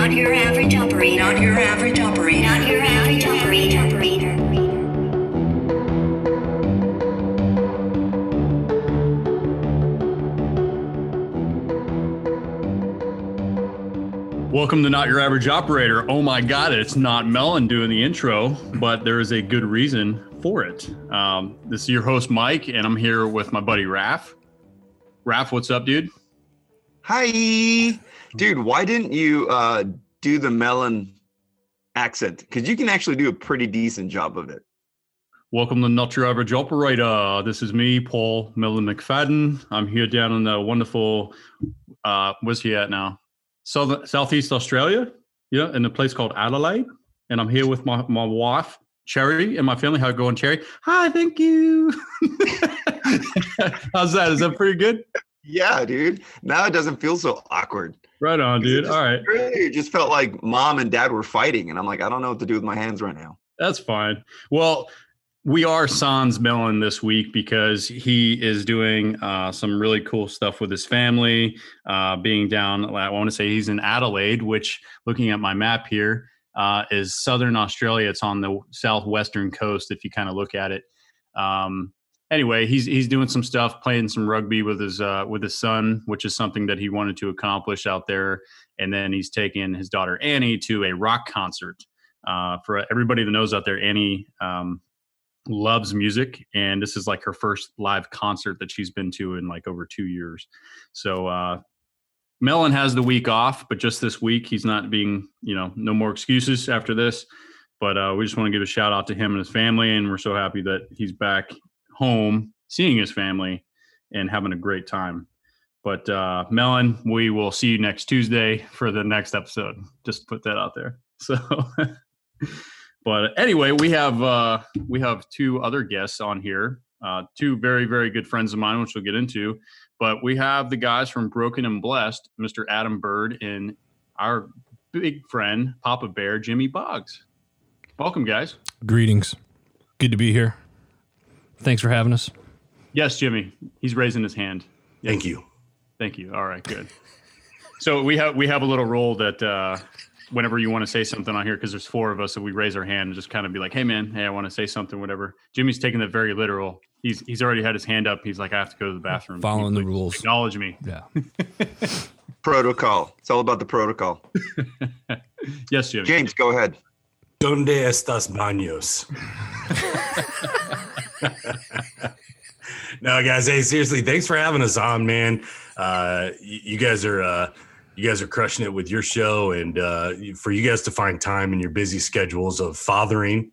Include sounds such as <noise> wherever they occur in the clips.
Not your average operator. Not your average operator. Not your average operator. Welcome to Not Your Average Operator. Oh my God, it's not Melon doing the intro, but there is a good reason for it. Um, this is your host, Mike, and I'm here with my buddy Raph. Raph, what's up, dude? Hi, dude. Why didn't you uh, do the melon accent? Because you can actually do a pretty decent job of it. Welcome to Not Your Average Operator. This is me, Paul Melon McFadden. I'm here down in the wonderful, uh, where's he at now? Southern, Southeast Australia, yeah, in a place called Adelaide. And I'm here with my, my wife, Cherry, and my family. How you going, Cherry? Hi, thank you. <laughs> How's that? Is that pretty good? Yeah, dude. Now it doesn't feel so awkward. Right on, dude. Just, All right. It just felt like mom and dad were fighting, and I'm like, I don't know what to do with my hands right now. That's fine. Well, we are Sans Melon this week because he is doing uh, some really cool stuff with his family. Uh, being down, I want to say he's in Adelaide, which, looking at my map here, uh, is southern Australia. It's on the southwestern coast if you kind of look at it. Um, anyway, he's he's doing some stuff, playing some rugby with his uh, with his son, which is something that he wanted to accomplish out there. And then he's taking his daughter Annie to a rock concert. Uh, for everybody that knows out there, Annie um, loves music and this is like her first live concert that she's been to in like over two years so uh melon has the week off but just this week he's not being you know no more excuses after this but uh we just want to give a shout out to him and his family and we're so happy that he's back home seeing his family and having a great time but uh melon we will see you next tuesday for the next episode just put that out there <laughs> so but anyway, we have uh, we have two other guests on here, uh, two very very good friends of mine, which we'll get into. But we have the guys from Broken and Blessed, Mr. Adam Bird, and our big friend Papa Bear, Jimmy Boggs. Welcome, guys. Greetings. Good to be here. Thanks for having us. Yes, Jimmy. He's raising his hand. Thank you. Thank you. All right, good. So we have we have a little rule that uh, whenever you want to say something on here, because there's four of us, so we raise our hand and just kind of be like, "Hey, man, hey, I want to say something." Whatever. Jimmy's taking that very literal. He's he's already had his hand up. He's like, "I have to go to the bathroom." Following the rules. Acknowledge me. Yeah. <laughs> Protocol. It's all about the protocol. <laughs> Yes, Jimmy. James, go ahead. Donde estas baños? <laughs> <laughs> no, guys. Hey, seriously, thanks for having us on, man. Uh, you guys are uh, you guys are crushing it with your show, and uh, for you guys to find time in your busy schedules of fathering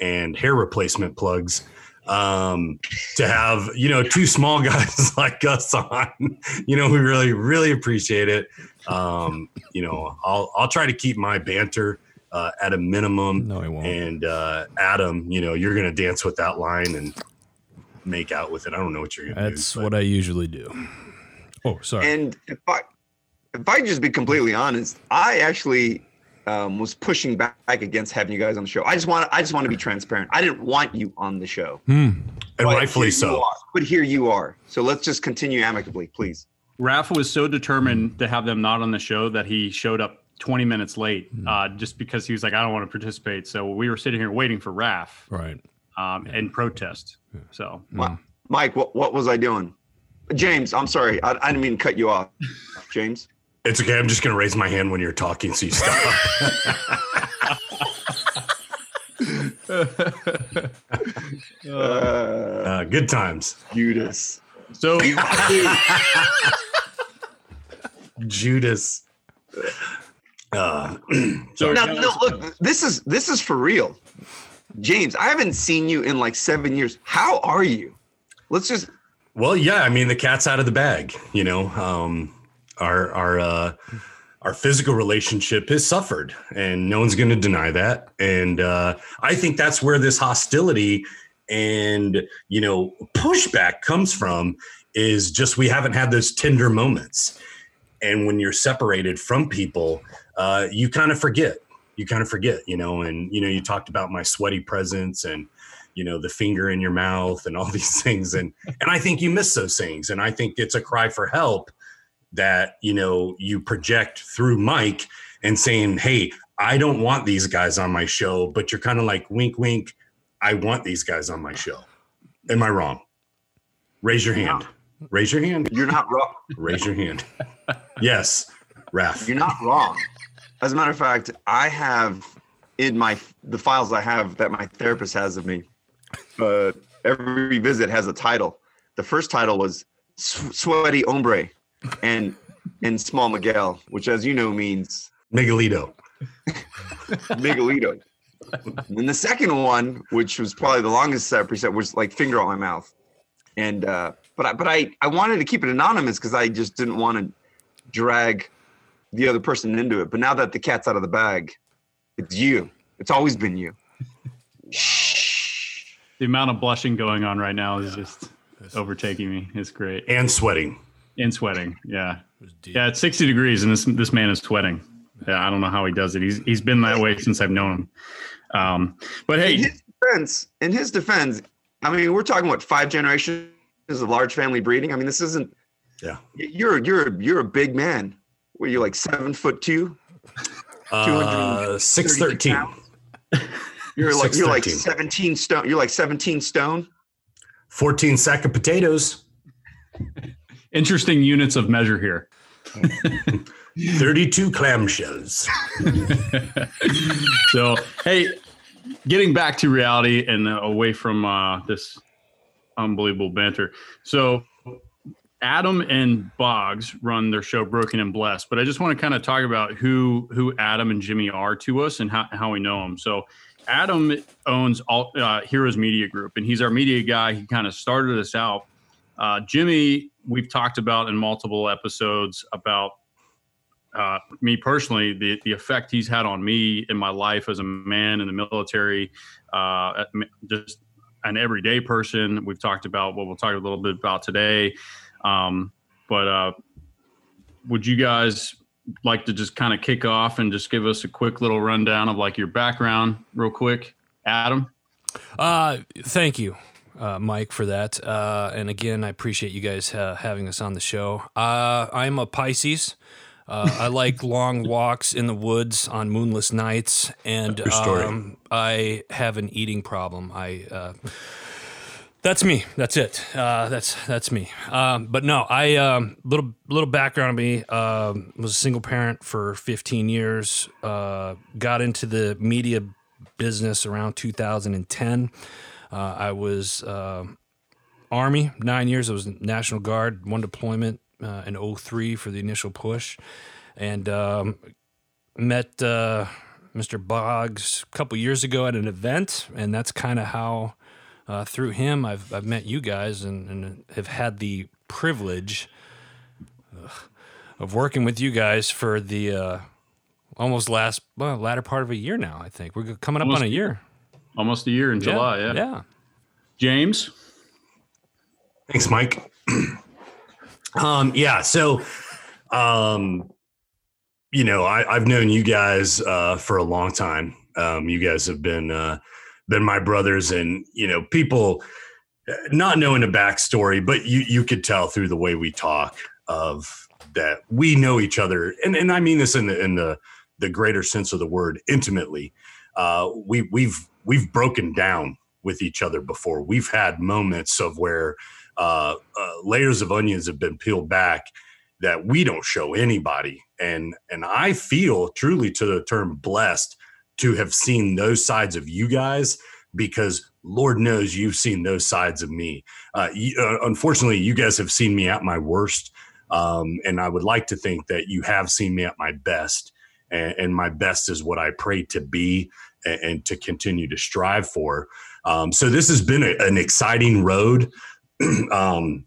and hair replacement plugs. Um, to have you know two small <laughs> guys like us on, you know, we really really appreciate it. Um, you know, I'll I'll try to keep my banter uh, at a minimum. No, he won't. And uh, Adam, you know, you're gonna dance with that line and make out with it. I don't know what you're gonna do. That's what I usually do. Oh, sorry. And if I if I just be completely honest, I actually um, was pushing back against having you guys on the show. I just want I just want to be transparent. I didn't want you on the show. Hmm. and But rightfully so. are. But here you are. So let's just continue amicably, please. Raph was so determined to have them not on the show that he showed up 20 minutes late, Hmm. uh, just because he was like, "I don't want to participate." So we were sitting here waiting for Raph Right. um, and protest. So Mi- Mike, what what was I doing? James, I'm sorry. I, I didn't mean to cut you off. <laughs> James. It's okay. I'm just gonna raise my hand when you're talking, so you stop. <laughs> Uh, uh, good times. Judas. so <laughs> Judas. Uh, <clears throat> so Now, no, look, this is this is for real. James, I haven't seen you in like seven years. How are you? Let's just Well, yeah, I mean the cat's out of the bag. You know, um, our our uh, our physical relationship has suffered, and no one's going to deny that. And uh, I think that's where this hostility and you know pushback comes from. Is just we haven't had those tender moments, and when you're separated from people, uh, you kind of forget. You kind of forget, you know. And you know, you talked about my sweaty presence and you know the finger in your mouth and all <laughs> these things and and i think you miss those things and i think it's a cry for help that you know you project through Mike and saying, "Hey, I don't want these guys on my show," but you're kind of like, "Wink, wink, I want these guys on my show." Am I wrong? Raise your hand. Raise your hand. You're not wrong. Raise your hand. Yes, Raph. You're not wrong. As a matter of fact, I have in my the files I have that my therapist has of me. Uh, every visit has a title. The first title was "Sweaty Hombre," and and "Small Miguel," which, as you know, means Miguelito. Miguelito. and the second one, which was probably the longest uh, preset, was like "Finger on my mouth," and uh, but I but I I wanted to keep it anonymous because I just didn't want to drag the other person into it. But now that the cat's out of the bag, it's you. It's always been you. Shh. The amount of blushing going on right now is just overtaking me. It's great. And sweating. And sweating. Yeah. was. Yeah, it's 60 degrees and this this man is sweating. Yeah, I don't know how he does it. He's he's been that way since I've known him. Um, but In his defense, in his defense, I mean, we're talking what five generations of large family breeding. I mean, this isn't. Yeah. You're you're you're a big man. Were you like seven foot two? Uh, six 32 thirteen. pounds? You're like you're like 17 stone. You're like 17 stone. 14 sack of potatoes. interesting units of measure here. 32 clamshells. <laughs> so hey getting back to reality and uh, away from uh, this unbelievable banter. So adam and boggs run their show broken and blessed but i just want to kind of talk about who who adam and jimmy are to us and how, how we know them so adam owns all uh, heroes media group and he's our media guy. He kind of started us out. Uh, jimmy we've talked about in multiple episodes about uh, me personally, the the effect he's had on me in my life as a man in the military, uh, just an everyday person. We've talked about what we'll talk a little bit about today. Um, but uh, would you guys like to just kind of kick off and just give us a quick little rundown of like your background, real quick, Adam? Uh, thank you, uh, Mike, for that. Uh, and again, I appreciate you guys uh, having us on the show. Uh, I'm a Pisces. Uh, I like long walks in the woods on moonless nights, and um, I have an eating problem. I uh, that's me. That's it. Uh, that's that's me. Um, but no, I um, little little background on me. Um, was a single parent for 15 years. Uh, got into the media business around 2010. Uh, I was uh, Army nine years. I was National Guard, one deployment uh, in 03 for the initial push, and um, met uh, Mr. Boggs a couple years ago at an event, and that's kind of how uh, through him I've I've met you guys and, and have had the privilege ugh, of working with you guys for the uh, almost last well, latter part of a year now. I think we're coming up Almost on a a year. Almost a year in July. Yeah. yeah. James. Thanks, Mike. <clears throat> um, yeah, so um, you know, I, I've known you guys uh, for a long time. Um, you guys have been uh, been my brothers, and you know, people uh, not knowing the backstory, but you you could tell through the way we talk of that we know each other, and and I mean this in the in the the greater sense of the word, intimately. Uh, we we've we've broken down with each other before. We've had moments of where uh, uh, layers of onions have been peeled back that we don't show anybody, and and I feel truly to the term blessed to have seen those sides of you guys because Lord knows you've seen those sides of me. Uh, you, uh, unfortunately, you guys have seen me at my worst, um, and I would like to think that you have seen me at my best. And, and my best is what I pray to be and, and to continue to strive for. Um, so this has been a, an exciting road. <clears throat> um,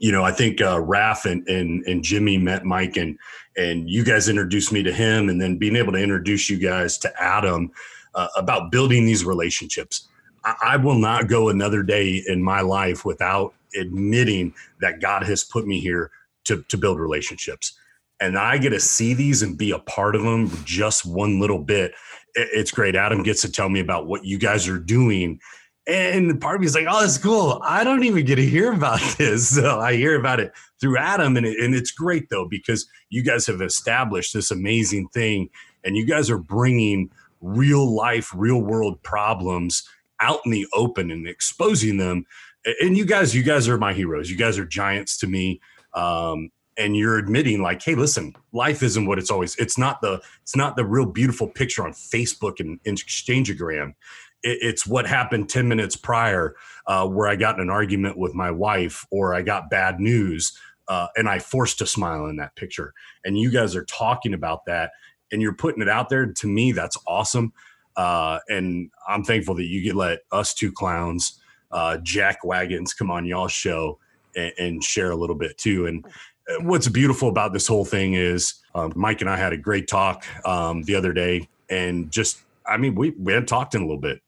you know, I think uh, Raph and, and and Jimmy met Mike and and you guys introduced me to him, and then being able to introduce you guys to Adam uh, about building these relationships. I, I will not go another day in my life without admitting that God has put me here to to build relationships, and I get to see these and be a part of them just one little bit. It- It's great. Adam gets to tell me about what you guys are doing And part of me is like, oh, that's cool. I don't even get to hear about <laughs> this. So I hear about it through Adam. And, it, and it's great, though, because you guys have established this amazing thing and you guys are bringing real life, real world problems out in the open and exposing them. And you guys, you guys are my heroes. You guys are giants to me. Um, and you're admitting like hey listen life isn't what it's always it's not the it's not the real beautiful picture on facebook and, and exchangeogram it, it's what happened 10 minutes prior uh, where i got in an argument with my wife or i got bad news uh, and i forced a smile in that picture. And you guys are talking about that and you're putting it out there. To me that's awesome. Uh, and i'm thankful that you get let us two clowns uh, jack wagons come on y'all show and, and share a little bit too. And what's beautiful about this whole thing is um, Mike and I had a great talk um, the other day, and just I mean we we had talked in a little bit,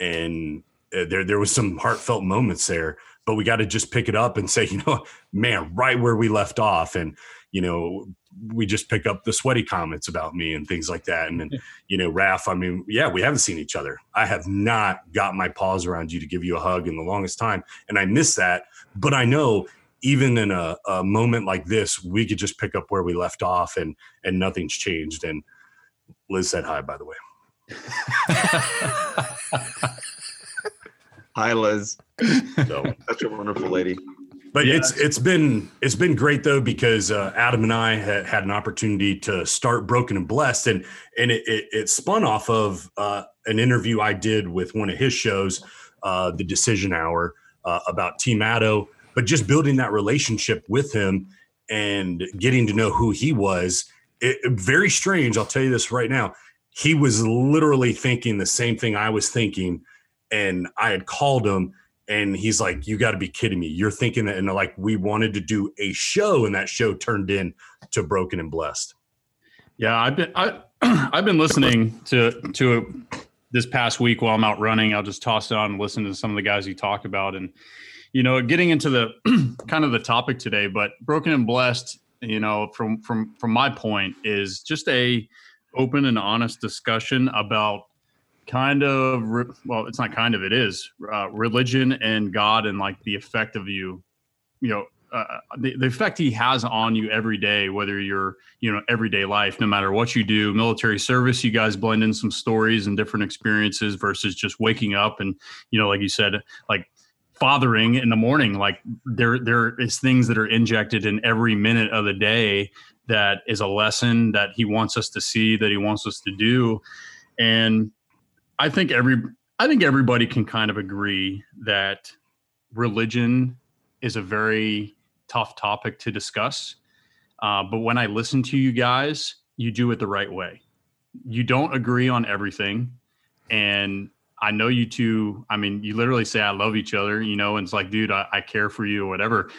and uh, there there was some heartfelt moments there, but we got to just pick it up and say, <laughs> you know, man, right where we left off, and you know, we just pick up the sweaty comments about me and things like that, and then you know, Raph, I mean, yeah, we haven't seen each other. I have not got my paws around you to give you a hug in the longest time, and I miss that, but I know even in a, a, moment like this, we could just pick up where we left off and and nothing's changed. And Liz said hi, by the way. <laughs> hi, Liz. So such a wonderful lady. But yeah. it's it's been it's been great though because uh, Adam and I had, had an opportunity to start Broken and Blessed, and and it, it, it spun off of uh, an interview I did with one of his shows, uh, the Decision Hour, uh, about Team Addo but just building that relationship with him and getting to know who he was it, very strange i'll tell you this right now he was literally thinking the same thing i was thinking and i had called him and he's like you got to be kidding me. You're thinking that and like we wanted to do a show and that show turned in to broken and blessed. Yeah i've been I, <clears throat> i've been listening to to this past week while i'm out running. I'll just toss it on and listen to some of the guys you talk about. And you know, getting into the <clears throat> kind of the topic today, but broken and blessed, you know, from from from my point is just a open and honest discussion about kind of well, it's not kind of it is uh, religion and God and like the effect of you, you know, uh, the, the effect he has on you every day, whether you're, you know, everyday life, no matter what you do, military service, you guys blend in some stories and different experiences versus just waking up and, you know, like you said, like fathering in the morning like there there is things that are injected in every minute of the day that is a lesson that he wants us to see that he wants us to do. And i think every i think everybody can kind of agree that religion is a very tough topic to discuss. Uh, but when i listen to you guys you do it the right way. You don't agree on everything. And I know you two, I mean, you literally say, I love each other, you know, and it's like, dude, I, I care for you or whatever.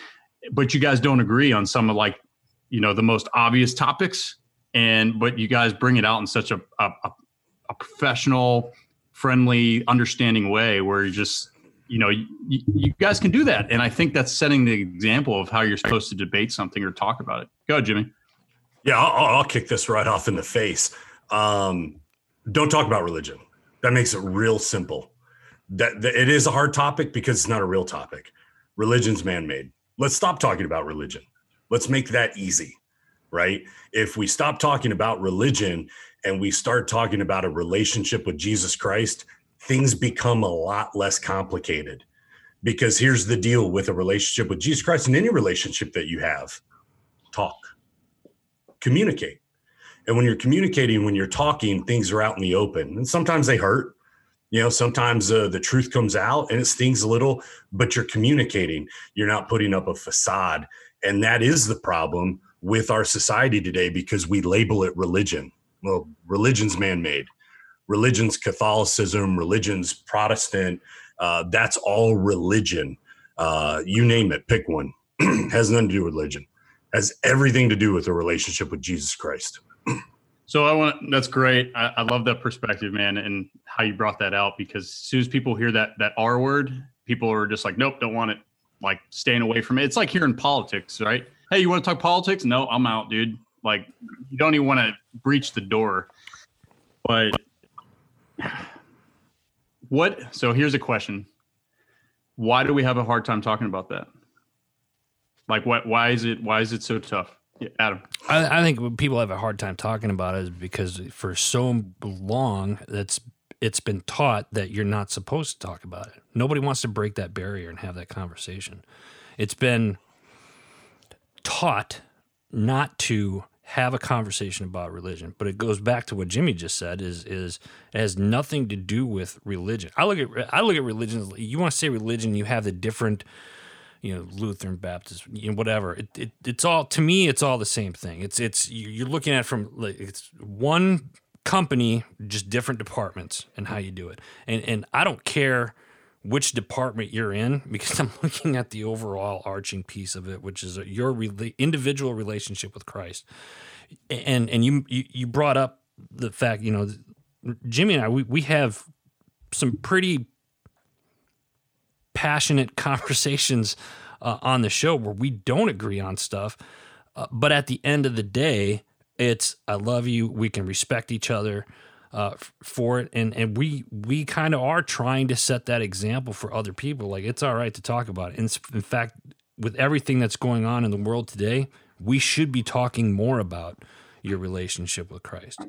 But you guys don't agree on some of like, you know, the most obvious topics. And, but you guys bring it out in such a, a, a professional, friendly, understanding way where you just, you know, you, you guys can do that. And I think that's setting the example of how you're supposed to debate something or talk about it. Go ahead, Jimmy. Yeah, I'll, I'll kick this right off in the face. Um, don't talk about religion that makes it real simple. That, that it is a hard topic because it's not a real topic. Religion's man-made. Let's stop talking about religion. Let's make that easy, right? If we stop talking about religion and we start talking about a relationship with Jesus Christ, things become a lot less complicated. Because here's the deal with a relationship with Jesus Christ and any relationship that you have talk, communicate. And when you're communicating, when you're talking, things are out in the open. And sometimes they hurt. You know, sometimes uh, the truth comes out and it stings a little, but you're communicating. You're not putting up a facade. And that is the problem with our society today because we label it religion. Well, religion's man made, religion's Catholicism, religion's Protestant. Uh, that's all religion. Uh, you name it, pick one. <clears throat> Has nothing to do with religion. Has everything to do with a relationship with Jesus Christ. <clears throat> So I want that's great. I, I, love that perspective, man, and how you brought that out because as soon as people hear that that R word, people are just like, nope, don't want it. Like staying away from it. It's like hearing politics, right? Hey, you want to talk politics? No, I'm out, dude. Like you don't even want to breach the door. But what? So here's a question: why do we have a hard time talking about that? Like, what? Why is it? Why is it so tough? Yeah, Adam. I, I think people have a hard time talking about it is because for so long that's it's been taught that you're not supposed to talk about it. Nobody wants to break that barrier and have that conversation. It's been taught not to have a conversation about religion, but it goes back to what Jimmy just said is is it has nothing to do with religion. I look at I look at religion. You want to say religion, you have the different you know Lutheran, Baptist, you know, whatever. It, it, it's all to me. It's all the same thing. It's it's you're looking at from like it's one company, just different departments and how you do it. And and I don't care which department you're in <laughs> because I'm looking at the overall arching piece of it, which is your individual relationship with Christ. And and you you, you brought up the fact you know Jimmy and I we, we have some pretty passionate <laughs> conversations uh, on the show where we don't agree on stuff. Uh, but at the end of the day, it's I love you. We can respect each other uh, for it, and and we we kind of are trying to set that example for other people. Like it's all right to talk about it. And in fact, with everything that's going on in the world today, we should be talking more about your relationship with Christ.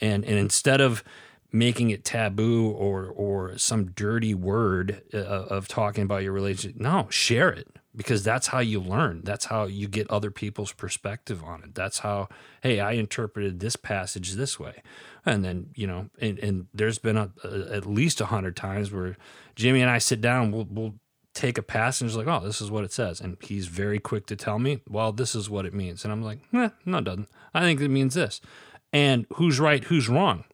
And and instead of making it taboo or or some dirty word uh, of talking about your relationship. No, share it because that's how you learn. That's how you get other people's perspective on it. That's how, hey, I interpreted this passage this way, and then you know, and, and there's been a, a, at least a hundred times where Jimmy and I sit down, we'll we'll take a passage like, oh, this is what it says, and he's very quick to tell me, well, this is what it means, and I'm like, eh, no, it doesn't. I think it means this, and who's right, who's wrong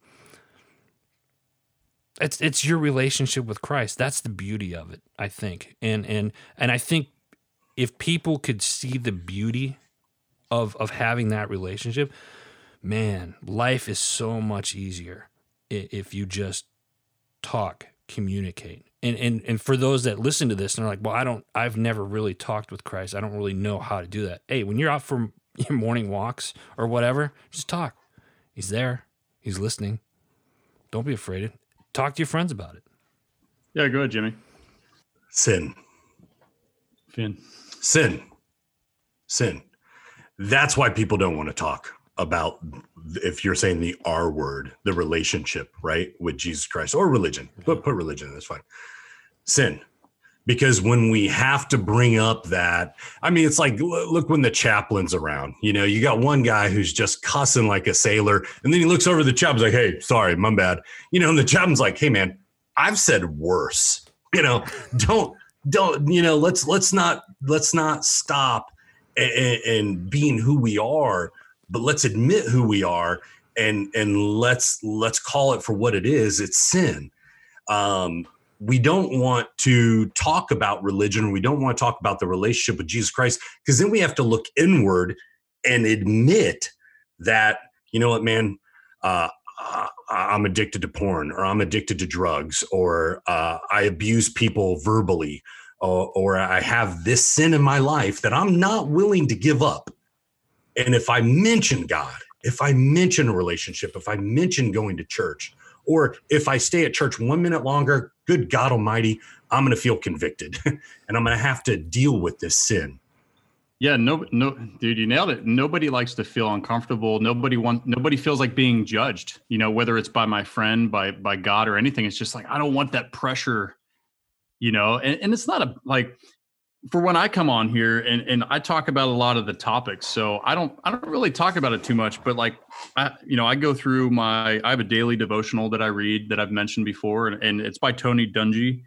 it's it's your relationship with Christ. That's the beauty of it, I think. And and and I think if people could see the beauty of of having that relationship, man, life is so much easier if you just talk, communicate. And and and for those that listen to this and they're like, "Well, I don't I've never really talked with Christ. I don't really know how to do that." Hey, when you're out for <laughs> your morning walks or whatever, just talk. He's there. He's listening. Don't be afraid talk to your friends about it. Yeah, go ahead, Jimmy. Sin. Finn. Sin. Sin. That's why people don't want to talk about if you're saying the R word, the relationship, right, with Jesus Christ or religion. Put put religion that's fine. Sin because when we have to bring up that i mean it's like look when the chaplain's around you know you got one guy who's just cussing like a sailor and then he looks over the chaplain's like hey sorry my bad you know and the chaplain's like hey man i've said worse you know <laughs> don't don't you know let's let's not let's not stop and, and being who we are but let's admit who we are and and let's let's call it for what it is it's sin. Um we don't want to talk about religion. We don't want to talk about the relationship with Jesus Christ because then we have to look inward and admit that, you know what, man, uh, I'm addicted to porn or I'm addicted to drugs or uh, I abuse people verbally or, or I have this sin in my life that I'm not willing to give up. And if I mention God, if I mention a relationship, if I mention going to church, or if I stay at church one minute longer, good God Almighty, I'm going to feel convicted <laughs> and I'm going to have to deal with this sin. Yeah, no, no, dude, you nailed it. Nobody likes to feel uncomfortable. Nobody wants. nobody feels like being judged. You know, whether it's by my friend, by by God, or anything. It's just like I don't want that pressure. You know, and, and it's not a like for when I come on here and, and I talk about a lot of the topics. So I don't I don't really talk about it too much, but like I you know, I go through my I have a daily devotional that I read that I've mentioned before and, and it's by Tony Dungy.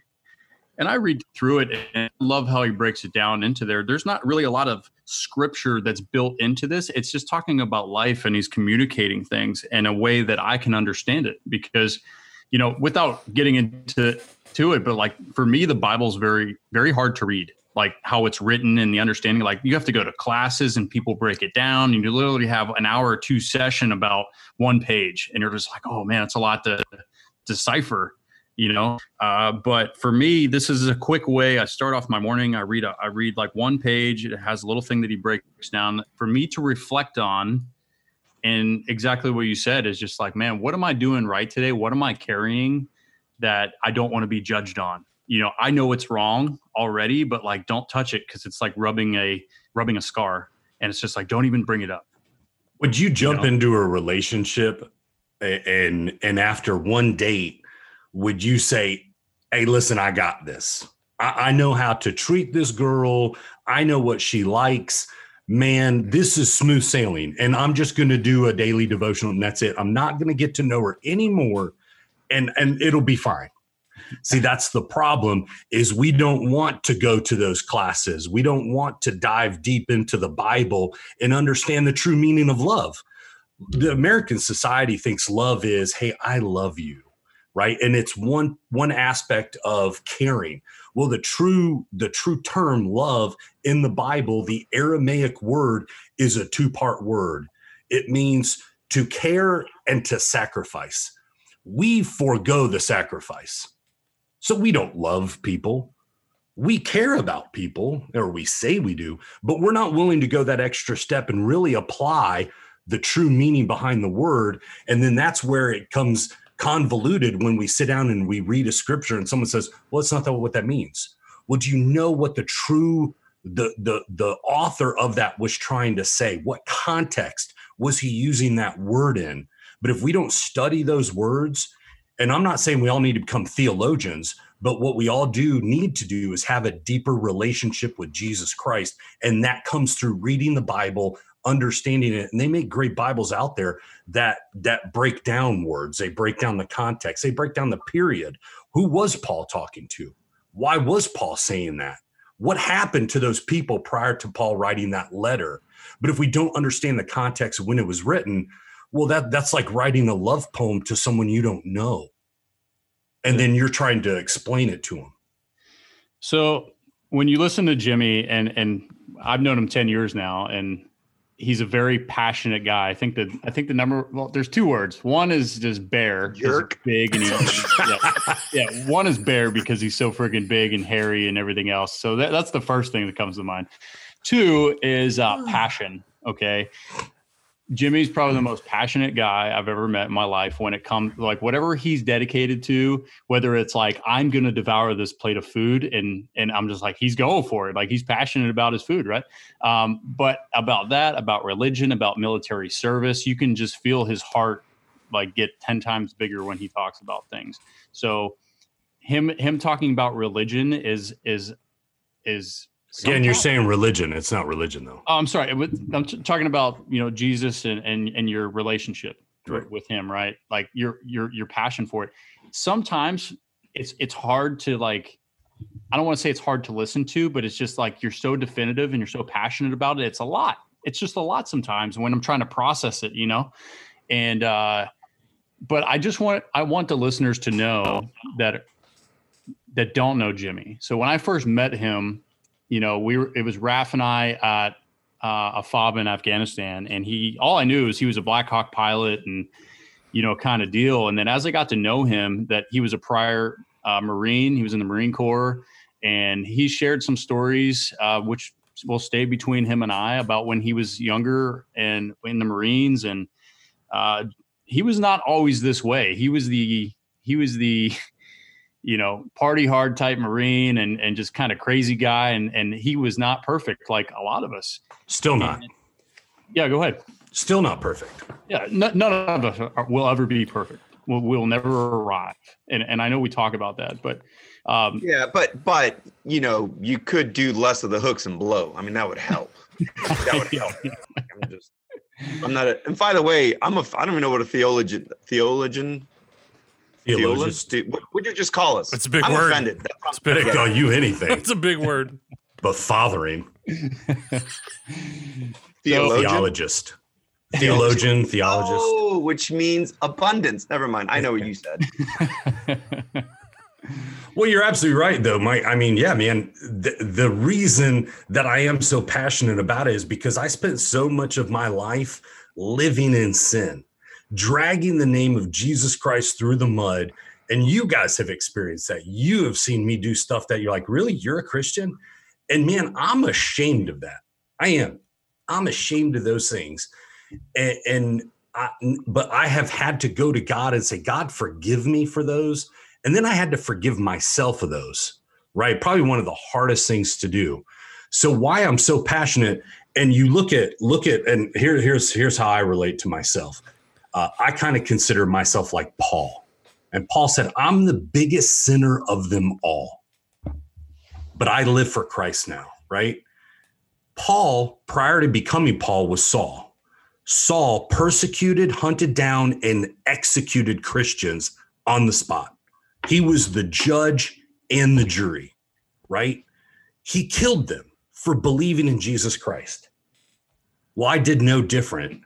And I read through it and love how he breaks it down into there. There's not really a lot of scripture that's built into this. It's just talking about life and he's communicating things in a way that I can understand it because you know, without getting into to it, but like for me the Bible's very very hard to read like how it's written and the understanding like you have to go to classes and people break it down and you literally have an hour or two session about one page and you're just like oh man it's a lot to decipher you know? Uh, but for me this is a quick way. I start off my morning i read a, i read like one page. It has a little thing that he breaks down. For me to reflect on and exactly what you said is just like man what am i doing right today? What am i carrying that i don't want to be judged on you know, I know it's wrong already, but like don't touch it because it's like rubbing a rubbing a scar, and it's just like don't even bring it up. Would you jump know? into a relationship and and after one date, would you say, "Hey, listen, I got this. I, I know how to treat this girl. I know what she likes. Man, this is smooth sailing, and I'm just going to do a daily devotional, and that's it. I'm not going to get to know her anymore, and and it'll be fine." See, that's the problem is we don't want to go to those classes. We don't want to dive deep into the Bible and understand the true meaning of love. The American society thinks love is, hey, I love you, right? And it's one one aspect of caring. Well, the true the true term love in the Bible, the Aramaic word is a two-part word. It means to care and to sacrifice. We forego the sacrifice. So we don't love people. We care about people, or we say we do, but we're not willing to go that extra step and really apply the true meaning behind the word. And then that's where it comes convoluted when we sit down and we read a scripture and someone says, Well, it's not that what that means. Well, do you know what the true the the the author of that was trying to say? What context was he using that word in? But if we don't study those words, and I'm not saying we all need to become theologians, but what we all do need to do is have a deeper relationship with Jesus Christ. And that comes through reading the Bible, understanding it. And they make great Bibles out there that that break down words, they break down the context, they break down the period. Who was Paul talking to? Why was Paul saying that? What happened to those people prior to Paul writing that letter? But if we don't understand the context of when it was written, well, that that's like writing a love poem to someone you don't know. And then you're trying to explain it to them. So when you listen to Jimmy, and and I've known him ten years now, and he's a very passionate guy. I think that I think the number well, there's two words. One is just bear, 'cause he's Jerk. big, and he, <laughs> yeah, yeah. One is bear because he's so freaking big and hairy and everything else. So that, that's the first thing that comes to mind. Two is uh, passion. Okay. Jimmy's probably the most passionate guy I've ever met in my life when it comes like whatever he's dedicated to, whether it's like I'm gonna devour this plate of food and and I'm just like he's going for it. Like he's passionate about his food, right? Um, but about that, about religion, about military service, you can just feel his heart like get 10 times bigger when he talks about things. So him him talking about religion is is is Again, you're saying religion. It's not religion, though. Oh, I'm sorry. I'm t- talking about you know Jesus and and, and your relationship Right. with him, right? Like your your your passion for it. Sometimes it's it's hard to like. I don't want to say it's hard to listen to, but it's just like you're so definitive and you're so passionate about it. It's a lot. It's just a lot sometimes when I'm trying to process it, you know. And uh, but I just want I want the listeners to know that that don't know Jimmy. So when I first met him, you know, we were it was Raph and I at uh, a fob in Afghanistan, and he all I knew is he was a Black Hawk pilot and you know kind of deal. And then as I got to know him, that he was a prior uh, Marine, he was in the Marine Corps, and he shared some stories uh, which will stay between him and I about when he was younger and in the Marines, and uh, he was not always this way. He was the he was the you know, party hard type Marine and and just kind of crazy guy, and and he was not perfect like a lot of us. Still not. Yeah, go ahead. Still not perfect. Yeah, n- none of us are, will ever be perfect. We'll, we'll never arrive, and and I know we talk about that, but um, Yeah, but but you know, you could do less of the hooks and blow. I mean, that would help. <laughs> that would help. I'm just. I'm not. A, and by the way, I'm a. I don't even know what a theologian. Theologian. Theologist. Theologist. What would you just call us? It's a big I'm word. offended. It's I'm big. They call you anything It's a big word. but fathering. <laughs> Theologian. Theologist. Theologian, theologist. Oh, which means abundance. Never mind. I know what you said. <laughs> Well, you're absolutely right, though, Mike. I mean, yeah, man. The, the reason that I am so passionate about it is because I spent so much of my life living in sin, dragging the name of Jesus Christ through the mud. And you guys have experienced that. You have seen me do stuff that you're like, really? You're a Christian? And man, I'm ashamed of that. I am. I'm ashamed of those things. And, and I, but I have had to go to God and say, God, forgive me for those And then I had to forgive myself of those, right? Probably one of the hardest things to do. So why I'm so passionate and you look at look at and here here's here's how I relate to myself. Uh, I kind of consider myself like Paul. And Paul said, I'm the biggest sinner of them all. But I live for Christ now, right? Paul, prior to becoming Paul, was Saul. Saul persecuted, hunted down, and executed Christians on the spot. He was the judge and the jury, right? He killed them for believing in Jesus Christ. Well, I did no different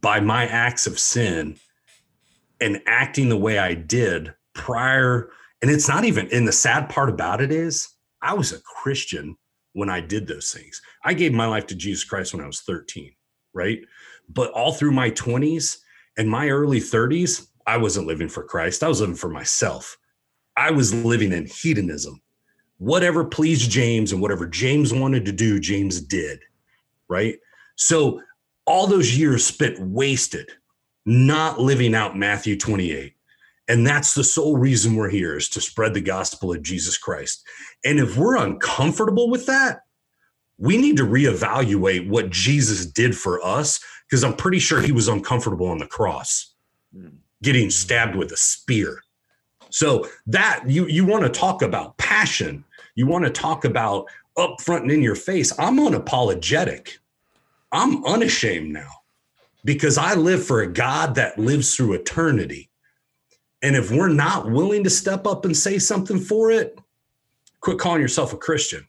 by my acts of sin and acting the way I did prior. And it's not even, and the sad part about it is, I was a Christian when I did those things. I gave my life to Jesus Christ when I was 13, right? But all through my 20s and my early 30s, I wasn't living for Christ. I was living for myself. I was living in hedonism. Whatever pleased James and whatever James wanted to do, James did, right? So all those years spent wasted not living out Matthew 28. And that's the sole reason we're here is to spread the gospel of Jesus Christ. And if we're uncomfortable with that, we need to reevaluate what Jesus did for us because I'm pretty sure he was uncomfortable on the cross, getting stabbed with a spear. So that you you want to talk about passion, you want to talk about upfront and in your face. I'm unapologetic. I'm unashamed now because I live for a God that lives through eternity. And if we're not willing to step up and say something for it, quit calling yourself a Christian.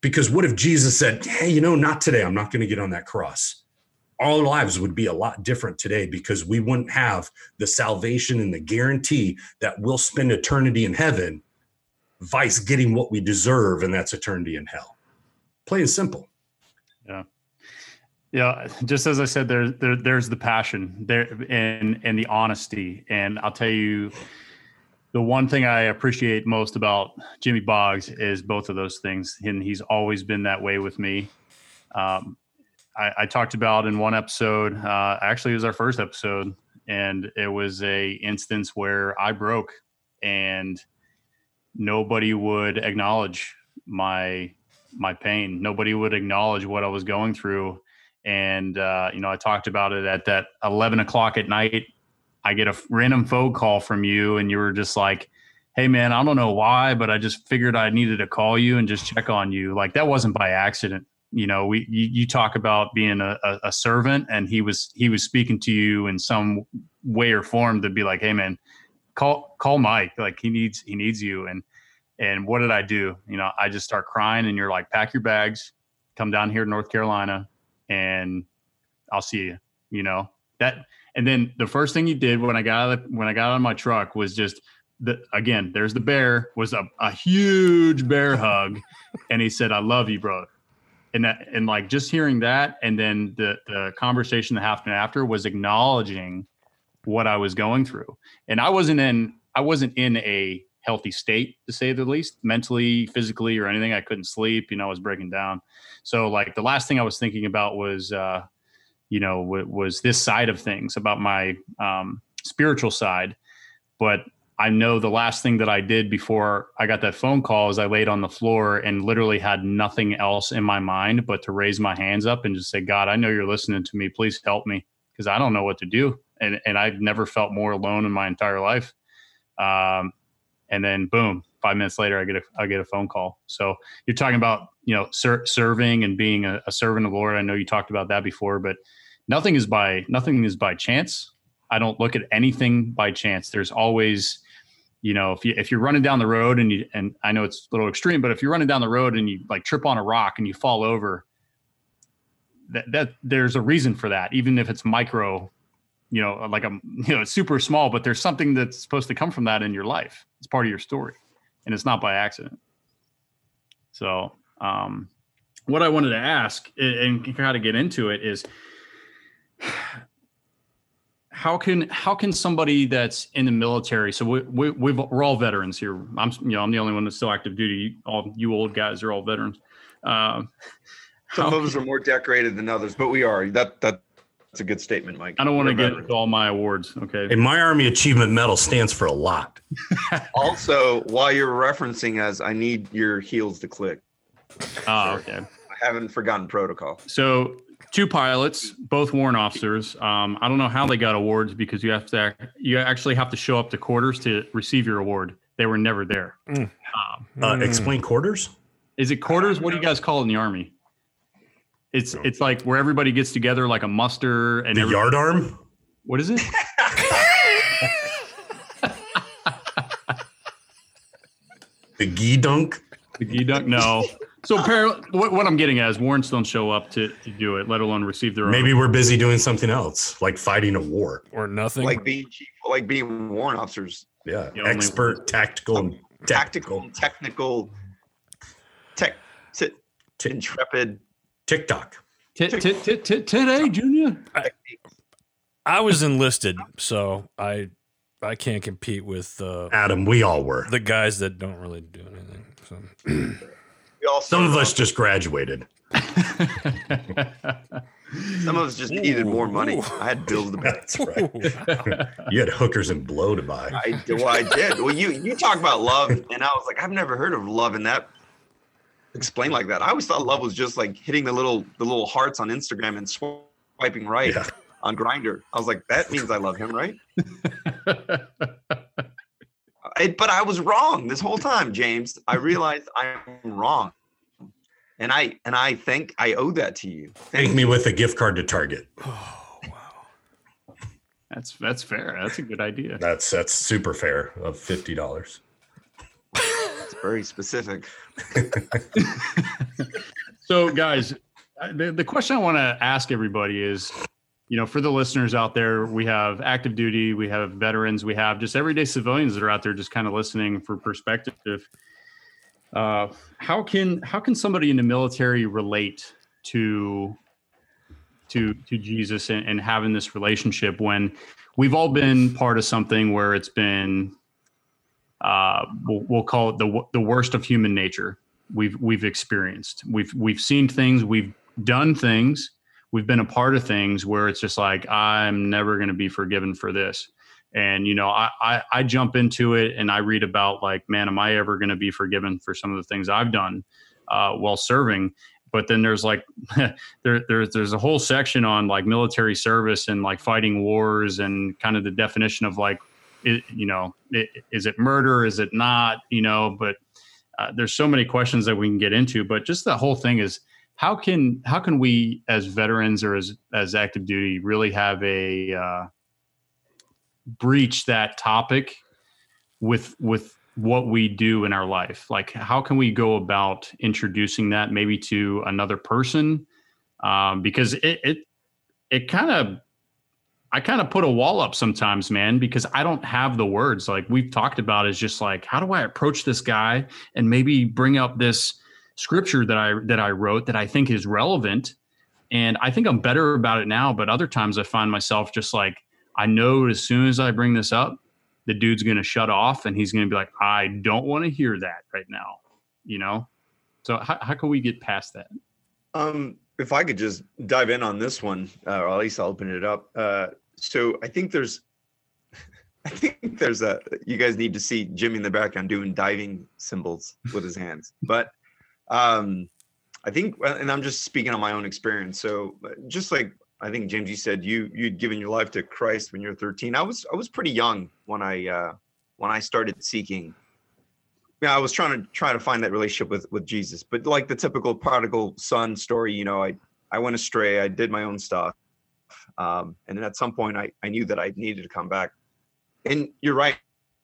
Because what if Jesus said, Hey, you know, not today, I'm not going to get on that cross? Our lives would be a lot different today because we wouldn't have the salvation and the guarantee that we'll spend eternity in heaven, vice getting what we deserve, and that's eternity in hell. Plain and simple. Yeah. Yeah, just as I said, there, there there's the passion there and and the honesty. And I'll tell you, the one thing I appreciate most about Jimmy Boggs is both of those things, and he's always been that way with me. Um, I, I, talked about in one episode, uh, actually, it was our first episode, and it was a instance where I broke, and nobody would acknowledge my my pain. Nobody would acknowledge what I was going through and uh, you know, I talked about it at that 11 o'clock at night. I get a random phone call from you, and you were just like, "Hey, man, I don't know why, but I just figured I needed to call you and just check on you." Like that wasn't by accident. You know, we you, you talk about being a, a, a servant, and he was he was speaking to you in some way or form to be like, "Hey, man, call call Mike. Like he needs he needs you." And and what did I do? You know, I just start crying, and you're like, "Pack your bags, come down here to North Carolina." and I'll see you. You know that. And then the first thing he did when I got out of, when I got on my truck was just the again. There's the bear was a, a huge bear hug, <laughs> and he said, "I love you, bro." And that and like just hearing that, and then the the conversation that happened after was acknowledging what I was going through, and I wasn't in I wasn't in a healthy state to say the least mentally physically or anything. I couldn't sleep you know i was breaking down. So like the last thing i was thinking about was uh you know w- was this side of things about my um spiritual side. But i know the last thing that i did before i got that phone call is i laid on the floor and literally had nothing else in my mind but to raise my hands up and just say god i know you're listening to me. Please help me because i don't know what to do. And and i've never felt more alone in my entire life. Um, and then boom, five minutes later, I get a I get a phone call. So you're talking about you know ser- serving and being a, a servant of the Lord. I know you talked about that before, but nothing is by nothing is by chance. I don't look at anything by chance. There's always you know if you if you're running down the road and you and I know it's a little extreme, but if you're running down the road and you like trip on a rock and you fall over, that that there's a reason for that, even if it's micro you know, like a you know, super small, but there's something that's supposed to come from that in your life. It's part of your story, and it's not by accident. So, um, what I wanted to ask and kind of get into it is <sighs> how can how can somebody that's in the military so we, we we've, we're all veterans here i'm you know i'm the only one that's still active duty all you old guys are all veterans um, some of us are more decorated than others but we are that that a good statement, Mike. I don't want to get into all my awards. Okay. And my Army Achievement Medal stands for a lot. <laughs> Also, while you're referencing as I need your heels to click, Oh, okay. I haven't forgotten protocol. So two pilots, both warrant officers. Um, I don't know how they got awards because you have to you actually have to show up to quarters to receive your award. They were never there. Mm. Um, Uh, Mm. Explain quarters. is it quarters? What do you guys call it in the army? It's it's like where everybody gets together like a muster and The every, yard arm. what is it? <laughs> The gedunk. The gedunk? No. So par- what, what I'm getting at is warrants don't show up to, to do it, let alone receive their own. Maybe we're busy doing something else, like fighting a war. or nothing. Like being chief, like being warrant officers, Yeah, The expert, tactical, and tactical, tactical. technical, tech, t- Tick- intrepid. TikTok. Today, Junior. I was enlisted, so I I can't compete with uh, Adam, we all were. the guys that don't really do anything. So. We all Some of started us just graduated. off- <laughs> some of us just needed more money. I had bills to pay. That's right. You had hookers and blow to buy. I did. Well, I did. Well, you you talk about love, and I was like, I've never heard of love in that explained like that. I always thought love was just like hitting the little the little hearts on Instagram and swiping right Yeah. on Grindr. I was like, that means I love him, right? <laughs> I, but I was wrong this whole time, James. I realized I'm wrong, and I and I think I owe that to you. Thank me with a gift card to Target. <sighs> Oh wow, that's that's fair. That's a good idea. That's that's super fair of fifty dollars. It's very specific. <laughs> So, guys, the, the question I want to ask everybody is, you know, for the listeners out there, we have active duty, we have veterans, we have just everyday civilians that are out there just kind of listening for perspective. Uh, how can how can somebody in the military relate to to to Jesus and, and having this relationship when we've all been part of something where it's been uh, we'll, we'll call it the the worst of human nature we've we've experienced. We've we've seen things, we've done things, we've been a part of things where it's just like I'm never going to be forgiven for this. And you know, I, I I jump into it and I read about like, man, am I ever going to be forgiven for some of the things I've done uh, while serving? But then there's like <laughs> there, there's there's a whole section on like military service and like fighting wars and kind of the definition of like, it, you know, it, is it murder? Is it not? You know, but uh, there's so many questions that we can get into, but just the whole thing is how can how can we as veterans or as as active duty really have a uh, breach that topic with with what we do in our life? Like how can we go about introducing that maybe to another person? Um, because it it it kind of I kind of put a wall up sometimes, man, because I don't have the words. Like we've talked about, is just like, how do I approach this guy and maybe bring up this scripture that I that I wrote that I think is relevant. And I think I'm better about it now, but other times I find myself just like, I know as soon as I bring this up, the dude's gonna shut off and he's gonna be like, I don't want to hear that right now. You know? So how, how can we get past that? Um, if I could just dive in on this one, uh, or at least I'll open it up. Uh, so I think there's, <laughs> I think there's a. You guys need to see Jimmy in the background doing diving symbols with his hands. <laughs> But um, I think, and I'm just speaking on my own experience. So uh, just like I think James, you said you you'd given your life to Christ when you were 13. I was I was pretty young when I uh, when I started seeking yeah, I was trying to try to find that relationship with with Jesus, but like the typical prodigal son story, you know, I I went astray, I did my own stuff, um, and then at some point, I I knew that I needed to come back. And you're right,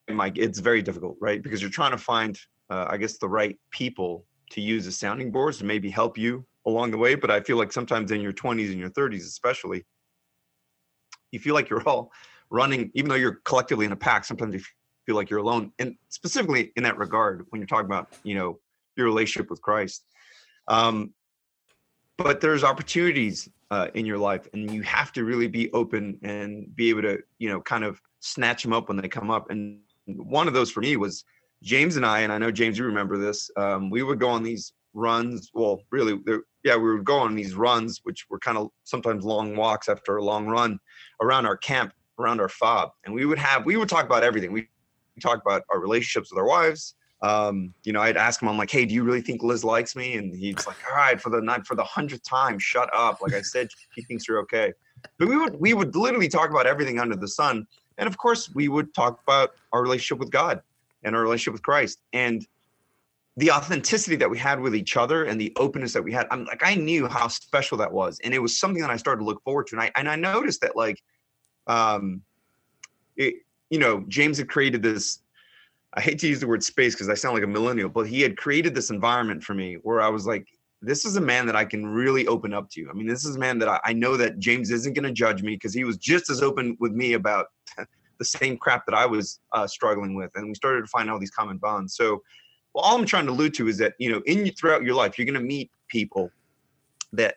Mike. It's very difficult, right? Because you're trying to find, uh, I guess, the right people to use as sounding boards to maybe help you along the way. But I feel like sometimes in your 20s and your 30s, especially, you feel like you're all running, even though you're collectively in a pack. Sometimes you feel like you're alone and specifically in that regard when you're talking about you know your relationship with christ. Um, but there's opportunities uh, in your life and you have to really be open and be able to you know kind of snatch them up when they come up. And one of those for me was james and i and i know james you remember this um, we would go on these runs well really yeah, we would go on these runs, which were kind of sometimes long walks after a long run around our camp, around our fob, and we would have we would talk about everything. We talk about our relationships with our wives. Um, you know, I'd ask him, I'm like, hey, do you really think Liz likes me? And he's like, all right, for the night, for the hundredth time, shut up. Like I said, she thinks you're okay. But we would we would literally talk about everything under the sun. And of course, we would talk about our relationship with God and our relationship with Christ. And the authenticity that we had with each other and the openness that we had, I'm like, I knew how special that was. And it was something that I started to look forward to. And I and I noticed that like um it, you know, James had created this. I hate to use the word space because I sound like a millennial, but he had created this environment for me where I was like, this is a man that I can really open up to. I mean, this is a man that I, I know that James isn't going to judge me because he was just as open with me about <laughs> the same crap that I was uh, struggling with, and we started to find all these common bonds. So, well, all I'm trying to allude to is that you know, in throughout your life, you're going to meet people that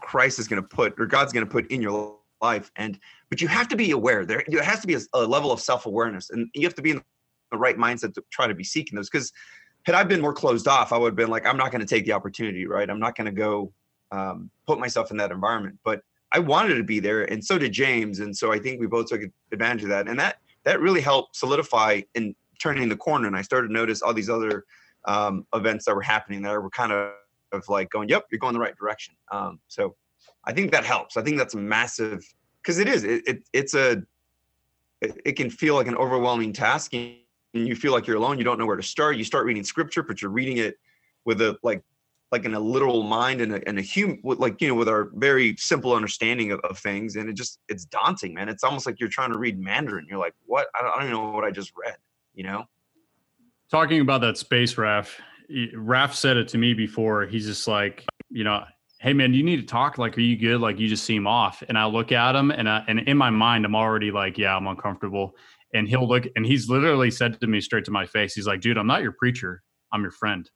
Christ is going to put or God's going to put in your life, and but you have to be aware. There, there has to be a, a level of self awareness, and you have to be in the right mindset to try to be seeking those because had I been more closed off, I would have been like, I'm not going to take the opportunity, right? I'm not going to go um, put myself in that environment. But I wanted to be there, and so did James, and so I think we both took advantage of that, and that that really helped solidify in turning the corner. And I started to notice all these other um, events that were happening that were kind of, of like going, "Yep, you're going the right direction." Um, so I think that helps. I think that's a massive because it is. It, it it's a it, it can feel like an overwhelming task and you feel like you're alone, you don't know where to start. You start reading scripture, but you're reading it with a like like in a literal mind and a, and a human like you know with our very simple understanding of, of, things and it just it's daunting man it's almost like you're trying to read mandarin you're like what i don't, I don't know what i just read you know talking about that space Raph Raph said it to me before he's just like you know hey man do you need to talk? Like are you good? Like you just seem off. And i look at him and I, and in my mind i'm already like yeah i'm uncomfortable. And he'll look and he's literally said to me straight to my face he's like dude i'm not your preacher. I'm your friend.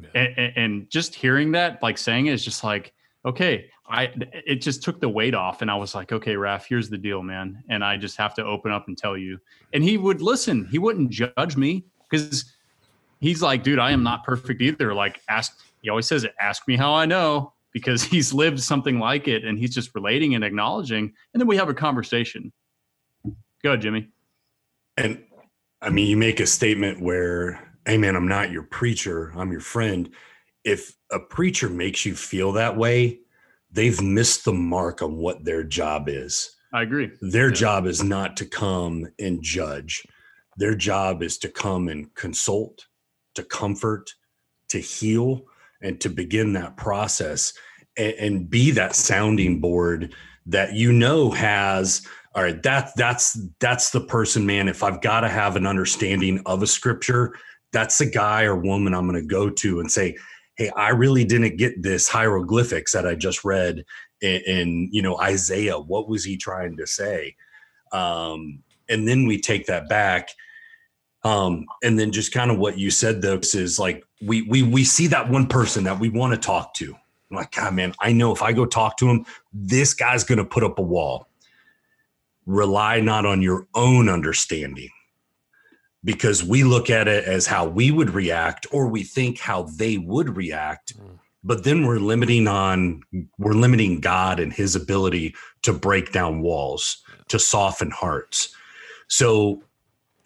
Yeah. and, and, and, just hearing that like saying it is just like okay i it just took the weight off. And i was like okay Raph, here's the deal man. And i just have to open up and tell you. And he would listen. He wouldn't judge me because he's like dude i am not perfect either. Like ask he always says it ask me how i know because <laughs> he's lived something like it and he's just relating and acknowledging and then we have a conversation go ahead jimmy and I mean, you make a statement where, hey, man, I'm not your preacher, I'm your friend. If a preacher makes you feel that way, they've missed the mark on what their job is. I agree. Their yeah. job is not to come and judge, their job is to come and consult, to comfort, to heal, and to begin that process and, and be that sounding board that you know has all right that that's that's the person man. If i've got to have an understanding of a scripture that's the guy or woman i'm going to go to and say hey i really didn't get this hieroglyphics that i just read in, in you know isaiah. What was he trying to say um, and then we take that back um, and then just kind of what you said though is like we we we see that one person that we want to talk to. I'm like god man i know if i go talk to him this guy's going to put up a wall. Rely not on your own understanding because we look at it as how we would react or we think how they would react mm. but then we're limiting on we're limiting god and his ability to break down walls to soften hearts. So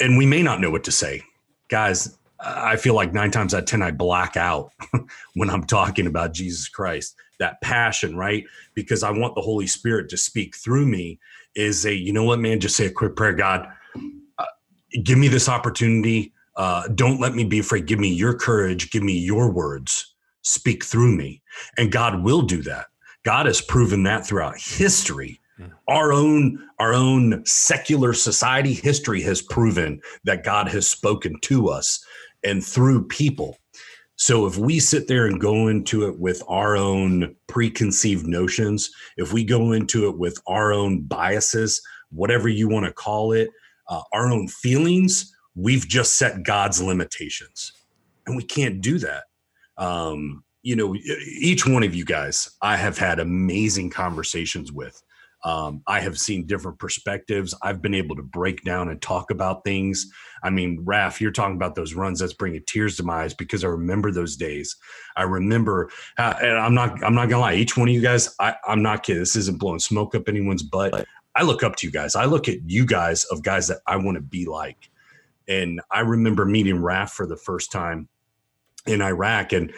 and we may not know what to say. Guys i feel like nine times out of ten i black out <laughs> when i'm talking about jesus christ. That passion right? Because i want the holy spirit to speak through me is a you know what man? Just say a quick prayer. God uh, give me this opportunity. Uh, don't let me be afraid. Give me your courage. Give me your words. Speak through me. And god will do that. God has proven that throughout history our own our own secular society history has proven that god has spoken to us and through people so if we sit there and go into it with our own preconceived notions, if we go into it with our own biases, whatever you want to call it, uh, our own feelings, we've just set God's limitations. And we can't do that. Um, you know, each one of you guys, I have had amazing conversations with. Um, I have seen different perspectives. I've been able to break down and talk about things. I mean, Raph, you're talking about those runs that's bringing tears to my eyes because I remember those days. I remember, how, and I'm not, I'm not gonna lie. Each one of you guys, I, I'm not kidding. This isn't blowing smoke up anyone's butt. I look up to you guys. I look at you guys of guys that I want to be like. And I remember meeting Raph for the first time in Iraq, and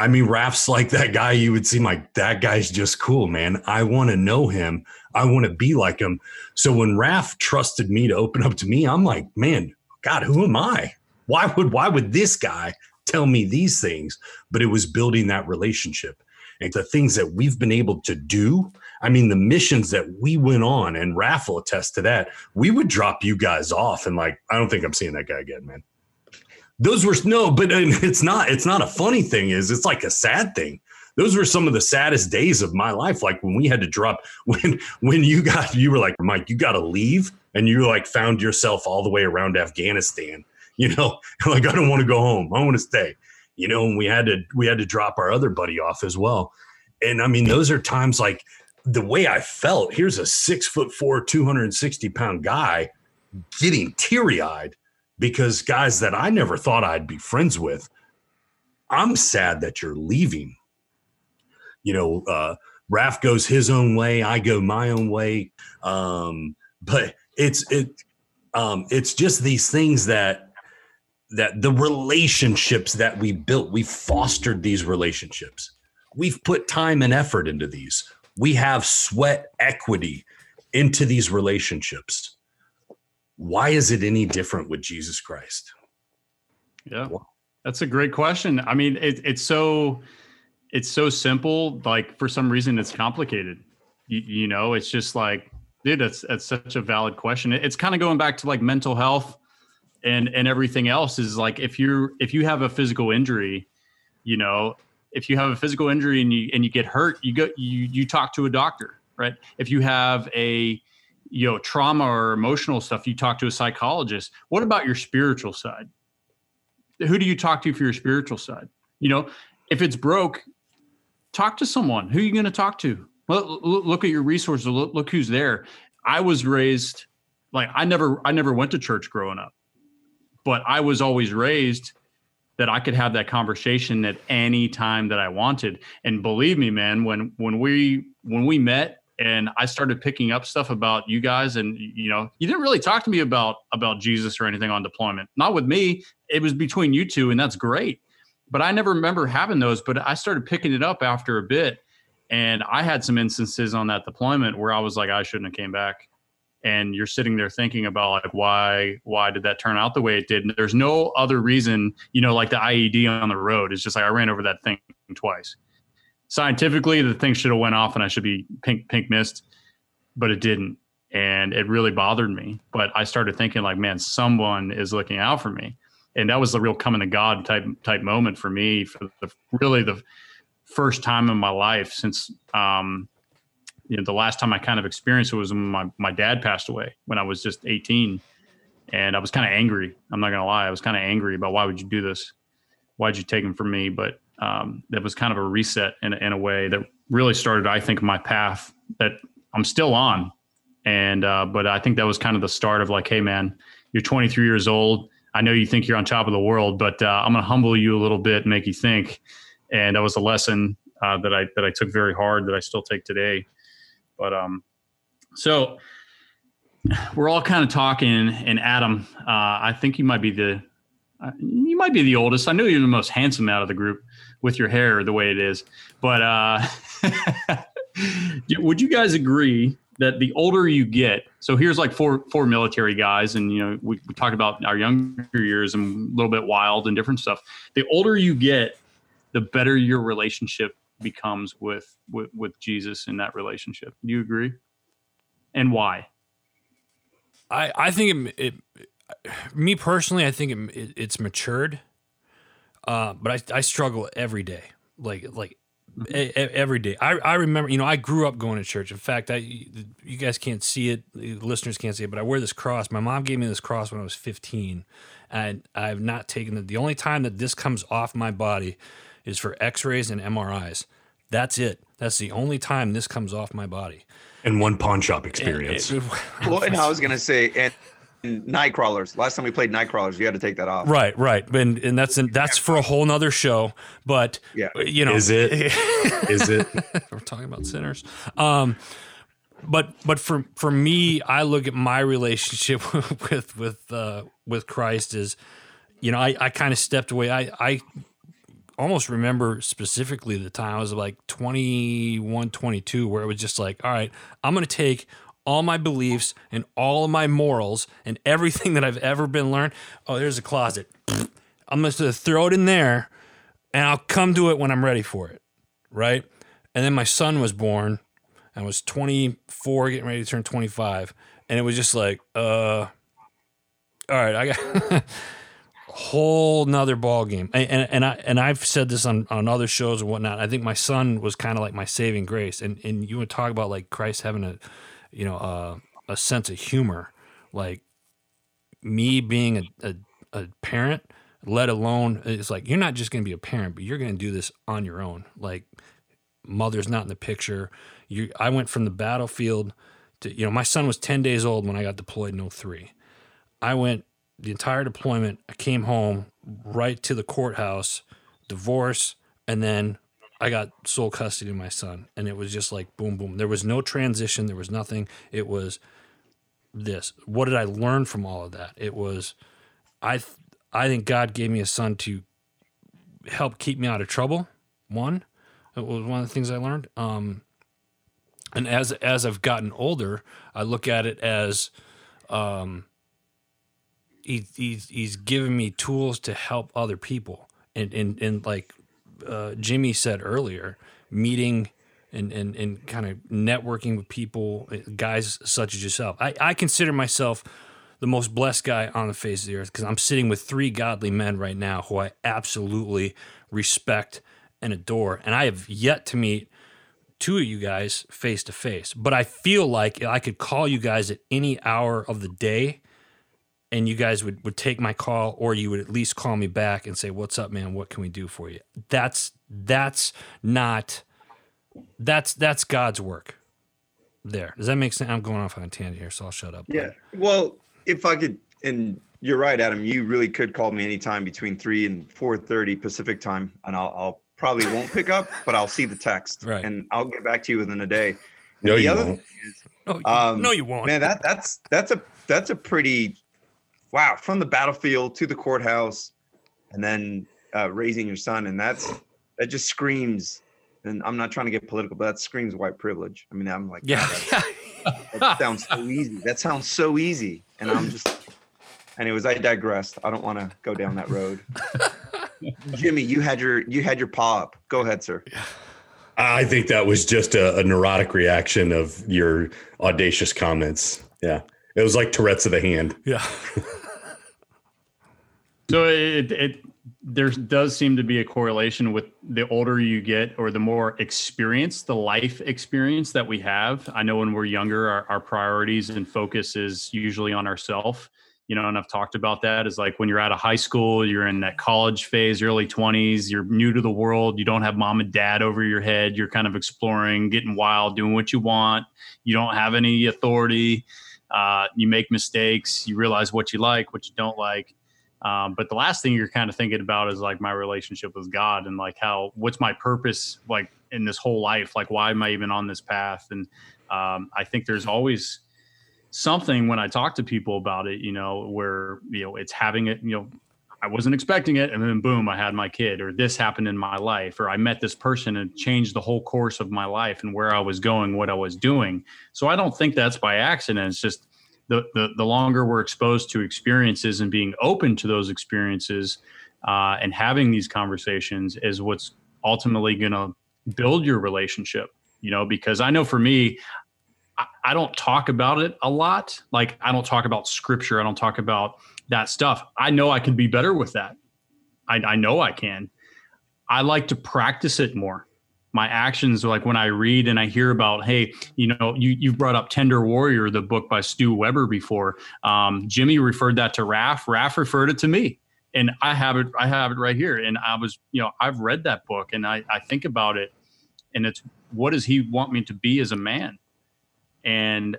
I mean, Raph's like that guy you would seem like that guy's just cool, man. I want to know him. I want to be like him. So when Raph trusted me to open up to me, I'm like, man, God, who am I? Why would why would this guy tell me these things? But it was building that relationship. And the things that we've been able to do, I mean, the missions that we went on, and Raph will attest to that, we would drop you guys off and like, I don't think I'm seeing that guy again, man those were no, but uh, <laughs> it's not. It's not a funny thing. Is it's like a sad thing. Those were some of the saddest days of my life. Like when we had to drop <laughs> when when you got you were like Mike, you got to leave, and you like found yourself all the way around Afghanistan. <laughs> You know, like I don't want to go home. I want to stay. You know, and we had to we had to drop our other buddy off as well. And I mean, those are times like the way I felt. Here's a six foot four, two hundred and sixty pound guy getting teary eyed because guys that I never thought I'd be friends with, I'm sad that you're leaving. You know, uh, Raph goes his own way, I go my own way. Um, but it's it um, it's just these things that that the relationships that we built, we fostered these relationships. We've put time and effort into these. We have sweat equity into these relationships why is it any different with Jesus Christ? Yeah, that's a great question. I mean, it, it's so it's so simple. Like for some reason, it's complicated. You, you know, it's just like, dude, that's that's such a valid question. It, it's kind of going back to like mental health and and everything else. Is like if you're if you have a physical injury, you know, if you have a physical injury and you and you get hurt, you go you you talk to a doctor, right? If you have a you know trauma or emotional stuff you talk to a psychologist. What about your spiritual side? Who do you talk to for your spiritual side? You know if it's broke talk to someone. Who are you going to? Talk to look, look at your resources. Look, look who's there. I was raised like i never i never went to church growing up but i was always raised that I could have that conversation at any time that I wanted. And believe me, man, when when we when we met and I started picking up stuff about you guys and you know you didn't really talk to me about about Jesus or anything on deployment. Not with me. It was between you two and that's great. But I never remember having those but I started picking it up after a bit and I had some instances on that deployment where I was like I shouldn't have came back. And you're sitting there thinking about like why why did that turn out the way it did? And there's no other reason you know like the IED on the road. It's just like I ran over that thing twice scientifically the thing should have went off and I should be pink pink mist, but it didn't. And it really bothered me. But I started thinking like, man, someone is looking out for me. And that was the real coming to God type type moment for me for the really the first time in my life since um, you know the last time I kind of experienced it was when my, my dad passed away when I was just 18 and I was kind of angry. I'm not gonna lie, I was kind of angry about why would you do this? Why'd you take him from me? But um, that was kind of a reset in, in a way that really started, I think, my path that I'm still on. And, uh, but I think that was kind of the start of like, hey, man, you're 23 years old. I know you think you're on top of the world, but uh, I'm going to humble you a little bit and make you think. And that was a lesson uh, that I that I took very hard that I still take today. But um, so we're all kind of talking, and Adam, uh, I think you might be the uh, you might be the oldest. I know you're the most handsome out of the group with your hair the way it is. But uh, <laughs> would you guys agree that the older you get, so here's like four four military guys, and you know we, we talked about our younger years and a little bit wild and different stuff. The older you get, the better your relationship becomes with with, with Jesus in that relationship. Do you agree? And why? I I think it, it me personally, I think it, it, it's matured uh, but I, I struggle every day, like like a, a, every day. I, I remember, you know, I grew up going to church. In fact, I you guys can't see it, listeners can't see it, but I wear this cross. My mom gave me this cross when I was 15, and I've not taken it. The only time that this comes off my body is for X-rays and MRIs. That's it. That's the only time this comes off my body. and one pawn shop experience. And- Well, and I was gonna say, and, and night crawlers. Last time we played night crawlers, you had to take that off. Right, right, and and that's that's for a whole nother show. But Yeah. you know, Is it? <laughs> Is it? we're talking about sinners. Um, but but for for me, I look at my relationship <laughs> with with uh, with Christ as, you know, I, I kind of stepped away. I I almost remember specifically the time I was like 21, 22, where it was just like, all right, I'm going to take all my beliefs and all of my morals and everything <laughs> that I've ever been learned. Oh, there's a closet. <sniffs> I'm going to throw it in there and I'll come to it when I'm ready for it. Right. And then my son was born. I was 24, getting ready to turn 25. And it was just like, uh, all right, I got <laughs> whole nother ball game. And, and and I and I've said this on, on other shows and whatnot. I think my son was kind of like my saving grace. And and you would talk about like Christ having a, you know, uh, a sense of humor, like me being a, a, a parent, let alone it's like you're not just going to be a parent, but you're going to do this on your own. Like mother's not in the picture. You, I went from the battlefield to, you know, my son was 10 days old when I got deployed in 03. I went the entire deployment. I came home right to the courthouse, divorce, and then I got sole custody of my son. And it was just like boom, boom. There was no transition. There was nothing. It was this. What did I learn from all of that? It was, I, th- I think God gave me a son to help keep me out of trouble. One, it was one of the things I learned. Um, and as as I've gotten older, I look at it as um, he, he's he's given me tools to help other people, and and and like uh, Jimmy said earlier, meeting and and and kind of networking with people, guys such as yourself. I I consider myself the most blessed guy on the face of the earth because I'm sitting with three godly men right now who I absolutely respect and adore, and I have yet to meet two of you guys face to face. But I feel like I could call you guys at any hour of the day and you guys would, would take my call or you would at least call me back and say, What's up, man? What can we do for you? That's that's not that's that's God's work there. Does that make sense? I'm going off on a tangent here, so I'll shut up. Yeah. Well, if I could, and you're right, Adam. You really could call me anytime between three and four thirty Pacific time, and I'll, I'll probably won't pick up, <laughs> but I'll see the text, Right. and I'll get back to you within a day. No, the you other won't. thing is, No, Um, no, you won't. man, that that's that's a that's a pretty wow from the battlefield to the courthouse, and then uh, raising your son, and that's that just screams. And I'm not trying to get political, but that screams white privilege. I mean, I'm like, yeah. God, that sounds so easy. That sounds so easy. And I'm just, anyways, I digressed. I don't want to go down that road. <laughs> Jimmy, you had your you had your paw up. Go ahead, sir. I think that was just a, a neurotic reaction of your audacious comments. Yeah. It was like Tourette's of the hand. yeah. <laughs> So it, it there does seem to be a correlation with the older you get or the more experience, the life experience that we have. I know when we're younger, our, our priorities and focus is usually on ourselves. You know, and I've talked about that is like when you're out of high school, you're in that college phase, early 20s, you're new to the world, you don't have mom and dad over your head, you're kind of exploring, getting wild, doing what you want. You don't have any authority. Uh, you make mistakes, you realize what you like, what you don't like. Um, but the last thing you're kind of thinking about is like my relationship with God and like how what's my purpose like in this whole life? Like why am I even on this path? And um, I think there's always something when I talk to people about it, you know, where you know it's having it, you know, I wasn't expecting it, and then boom, I had my kid, or this happened in my life, or I met this person and changed the whole course of my life and where I was going, what I was doing. So I don't think that's by accident. It's just the, the, the longer we're exposed to experiences and being open to those experiences uh, and having these conversations is what's ultimately going to build your relationship you know because i know for me I, I don't talk about it a lot. Like i don't talk about scripture. I don't talk about that stuff. I know i can be better with that. I, I know i can. I like to practice it more my actions like when I read and I hear about, hey, you know, you you brought up Tender Warrior, the book by Stu Weber before. Um, Jimmy referred that to Raph. Raph referred it to me, and I have it. I have it right here. And I was, you know, I've read that book, and I I think about it, and it's what does he want me to be as a man? And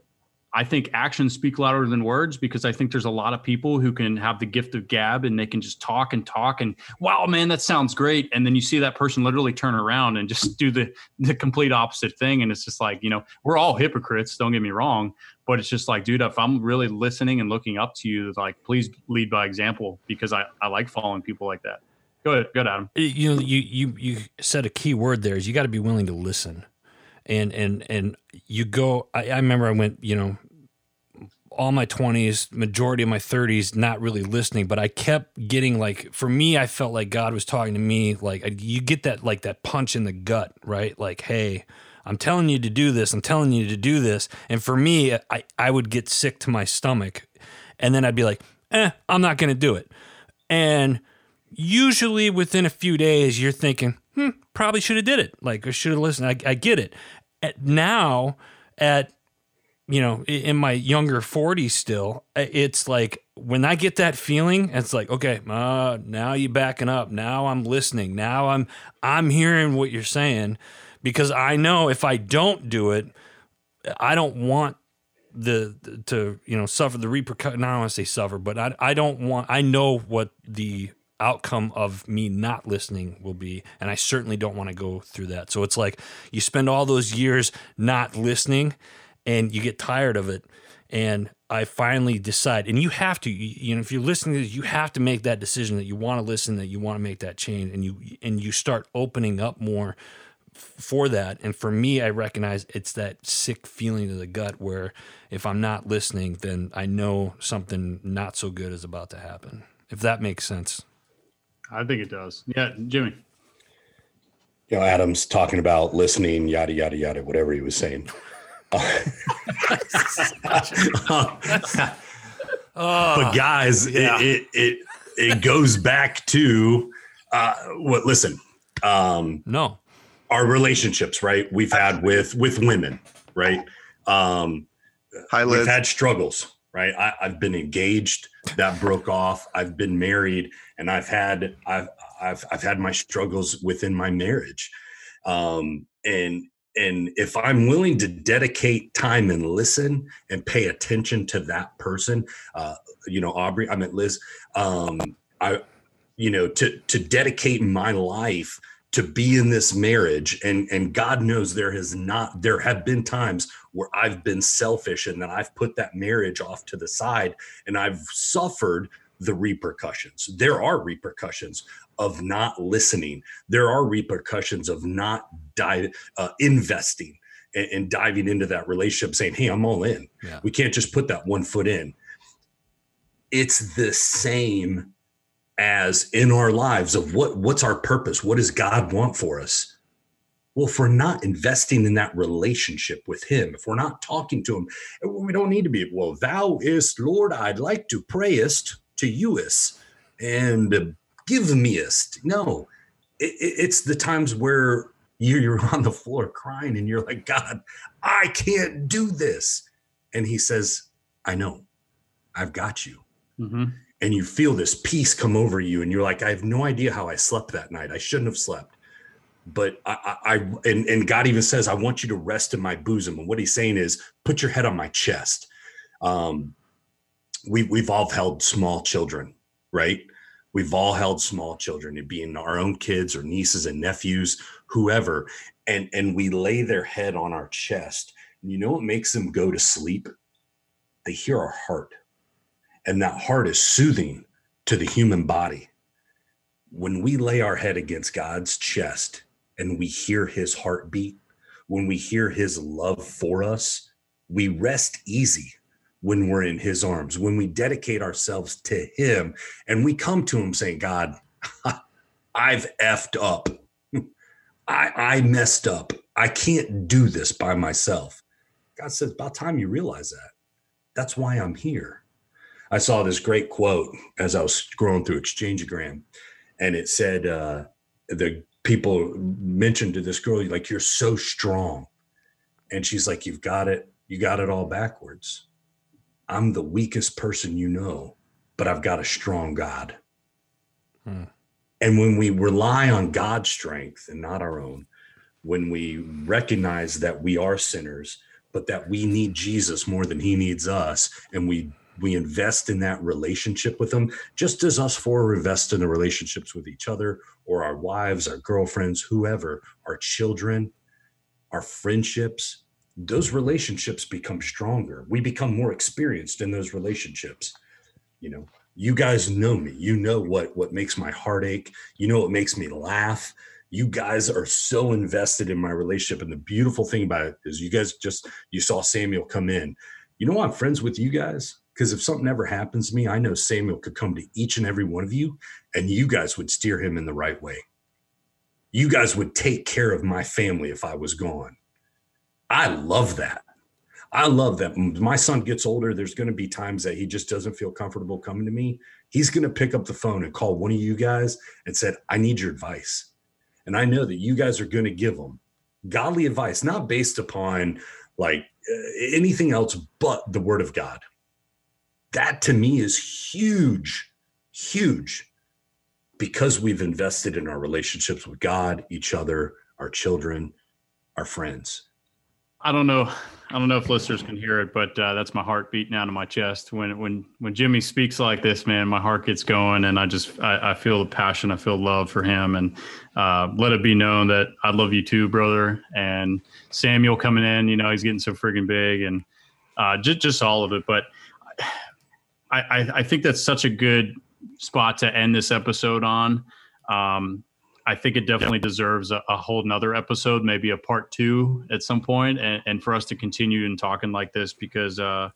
I think actions speak louder than words because I think there's a lot of people who can have the gift of gab and they can just talk and talk and wow, man, that sounds great. And then you see that person literally turn around and just <laughs> do the the complete opposite thing. And it's just like, you know, we're all hypocrites, don't get me wrong. But it's just like, dude, if I'm really listening and looking up to you, like please lead by example because I, I like following people like that. Go ahead, go ahead, Adam. You know, you you you said a key word there is you got to be willing to listen, and and and you go. I, I remember I went, you know, all my twenties, majority of my thirties, not really listening, but I kept getting like, for me, I felt like God was talking to me. Like you get that like that punch in the gut, right? Like, hey. I'm telling you to do this. I'm telling you to do this. And for me, I, I would get sick to my stomach. And then I'd be like, eh, I'm not going to do it. And usually within a few days you're thinking hmm, probably should have did it like i should have listened I, I get it at now at you know in my younger 40s still it's like when i get that feeling it's like okay uh, now you backing up now i'm listening now i'm i'm hearing what you're saying because i know if i don't do it i don't want the to you know suffer the repercussion. I don't want to say suffer, but I I don't want. I know what the outcome of me not listening will be, and I certainly don't want to go through that. So it's like you spend all those years not listening, and you get tired of it, and I finally decide, and you have to, you, know, if you're listening to this, you have to make that decision that you want to listen, that you want to make that change, and you and you start opening up more for that. And for me, I recognize it's that sick feeling to the gut where if I'm not listening, then I know something not so good is about to happen. If that makes sense. I think it does. Yeah, Jimmy. You know, Adam's talking about listening, yada yada yada, whatever he was saying. <laughs> <laughs> but guys, yeah. it, it it it goes back to uh, what? Listen, um, No. our relationships, right? We've had with with women, right? Um, Hi, we've had struggles, right? I, I've been engaged, that broke off. I've been married, and I've had I've I've I've had my struggles within my marriage, um, and and if I'm willing to dedicate time and listen and pay attention to that person, uh, you know, Aubrey, I meant Liz, um, I, you know, to to dedicate my life to be in this marriage and and god knows there has not there have been times where i've been selfish and that i've put that marriage off to the side and i've suffered the repercussions. There are repercussions of not listening. There are repercussions of not di- uh, investing and, and diving into that relationship saying hey i'm all in. Yeah. we can't just put that one foot in. It's the same as in our lives of what what's our purpose? What does god want for us well if we're not investing in that relationship with him if we're not talking to him we don't need to be. Well thou is lord i'd like to prayest to youest and give meest no it, it- it's the times where you're, you're <laughs> on the floor crying and you're like god i can't do this. And he says i know. I've got you. Mm-hmm. and you feel this peace come over you and you're like i have no idea how i slept that night. I shouldn't have slept but i i, and, and god even says i want you to rest in my bosom. And what he's saying is put your head on my chest. Um we, we've all held small children right? We've all held small children it being our own kids or nieces and nephews whoever and and we lay their head on our chest. And you know what makes them go to sleep? They hear our heart. And that heart is soothing to the human body. When we lay our head against God's chest and we hear his heartbeat, when we hear his love for us, we rest easy when we're in his arms, when we dedicate ourselves to him and we come to him saying, God, <laughs> I've effed up. <laughs> I, I messed up. I can't do this by myself. God says, about time you realize that. That's why I'm here. I saw this great quote as I was scrolling through Exchangeagram, and it said uh, the people mentioned to this girl like you're so strong, and she's like, "You've got it. You got it all backwards. I'm the weakest person you know, but I've got a strong God." Hmm. And when we rely on God's strength and not our own, when we recognize that we are sinners, but that we need Jesus more than he needs us. And we we invest in that relationship with them, just as us four invest in the relationships with each other or our wives, our girlfriends, whoever, our children, our friendships. Those relationships become stronger. We become more experienced in those relationships. You know, you guys know me. You know what what makes my heart ache. You know what makes me laugh. You guys are so invested in my relationship. And the beautiful thing about it is you guys just you saw Samuel come in. You know I'm friends with you guys? Because if something ever happens to me, I know Samuel could come to each and every one of you and you guys would steer him in the right way. You guys would take care of my family if I was gone. I love that. I love that. My son gets older, there's going to be times that he just doesn't feel comfortable coming to me. He's going to pick up the phone and call one of you guys and said, "I need your advice." And I know that you guys are going to give him godly advice, not based upon like anything else but the word of God. That to me is huge, huge because we've invested in our relationships with God, each other, our children, our friends. I don't know. I don't know if listeners can hear it, but uh, that's my heart beating out of my chest when when when Jimmy speaks like this, man. My heart gets going, and I just I, I feel the passion, I feel love for him, and uh, let it be known that I love you too, brother. And Samuel coming in, you know, he's getting so friggin' big, and uh, just just all of it. But I, I think that's such a good spot to end this episode on. Um, I think it definitely deserves a, a, whole nother episode, maybe a part two at some point, and, and for us to continue in talking like this because uh,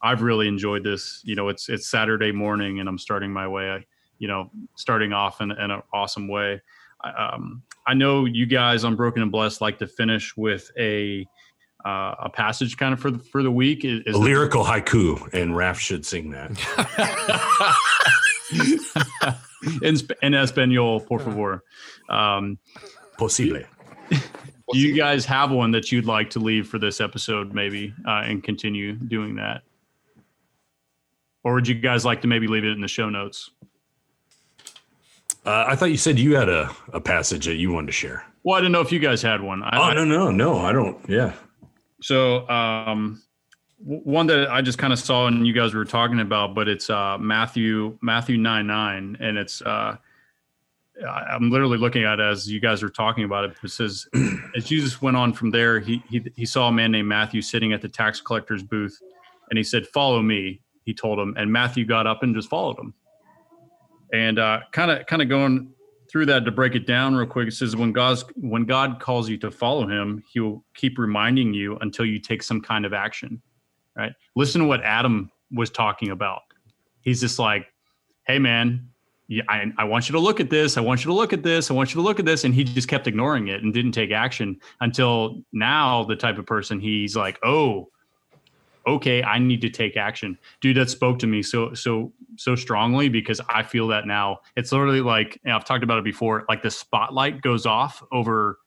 I've really enjoyed this. You know, it's it's Saturday morning, and I'm starting my way. You know, starting off in, in an awesome way. I, um, I know you guys on Broken and Blessed like to finish with a uh, a passage kind of for the for the week. Is, is a lyrical haiku, and Raph should sing that. <laughs> <laughs> in, en español, por favor. Um, Posible. Do you guys have one that you'd like to leave for this episode, maybe, uh, and continue doing that? Or would you guys like to maybe leave it in the show notes? Uh, I thought you said you had a, a passage that you wanted to share. Well, I didn't know if you guys had one. I, oh, no, no, no, I don't. Yeah. So, um, one that I just kind of saw and you guys were talking about, but it's uh, Matthew Matthew nine nine, and it's uh, I'm literally looking at it as you guys are talking about it. It says, <clears throat> as Jesus went on from there, he he he saw a man named Matthew sitting at the tax collector's booth, and he said, "Follow me." He told him, and Matthew got up and just followed him. And kind of kind of going through that to break it down real quick, it says when God's when God calls you to follow Him, He will keep reminding you until you take some kind of action right? Listen to what Adam was talking about. He's just like, hey, man, I, I want you to look at this. I want you to look at this. I want you to look at this. And he just kept ignoring it and didn't take action until now, the type of person he's like, oh, okay, I need to take action. Dude, that spoke to me so, so, so strongly because I feel that now. It's literally like, I've talked about it before, like the spotlight goes off over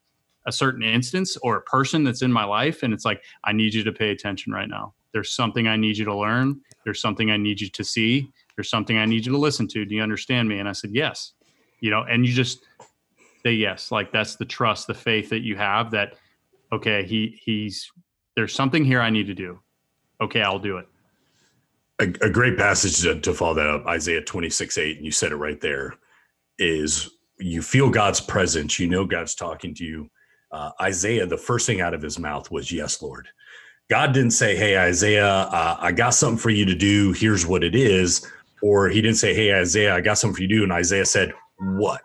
a certain instance or a person that's in my life. And it's like, I need you to pay attention right now there's something I need you to learn. There's something I need you to see. There's something I need you to listen to. Do you understand me? And I said, yes. You know, and you just say yes. Like that's the trust, the faith that you have that, okay, he he's there's something here I need to do. Okay, I'll do it. A, a great passage to, to follow that up, Isaiah 26, 8, and you said it right there, is you feel God's presence, you know God's talking to you. Uh, Isaiah, the first thing out of his mouth was, Yes, Lord. God didn't say, Hey, Isaiah, uh, I got something for you to do. Here's what it is. Or he didn't say, Hey, Isaiah, I got something for you to do. And Isaiah said, What?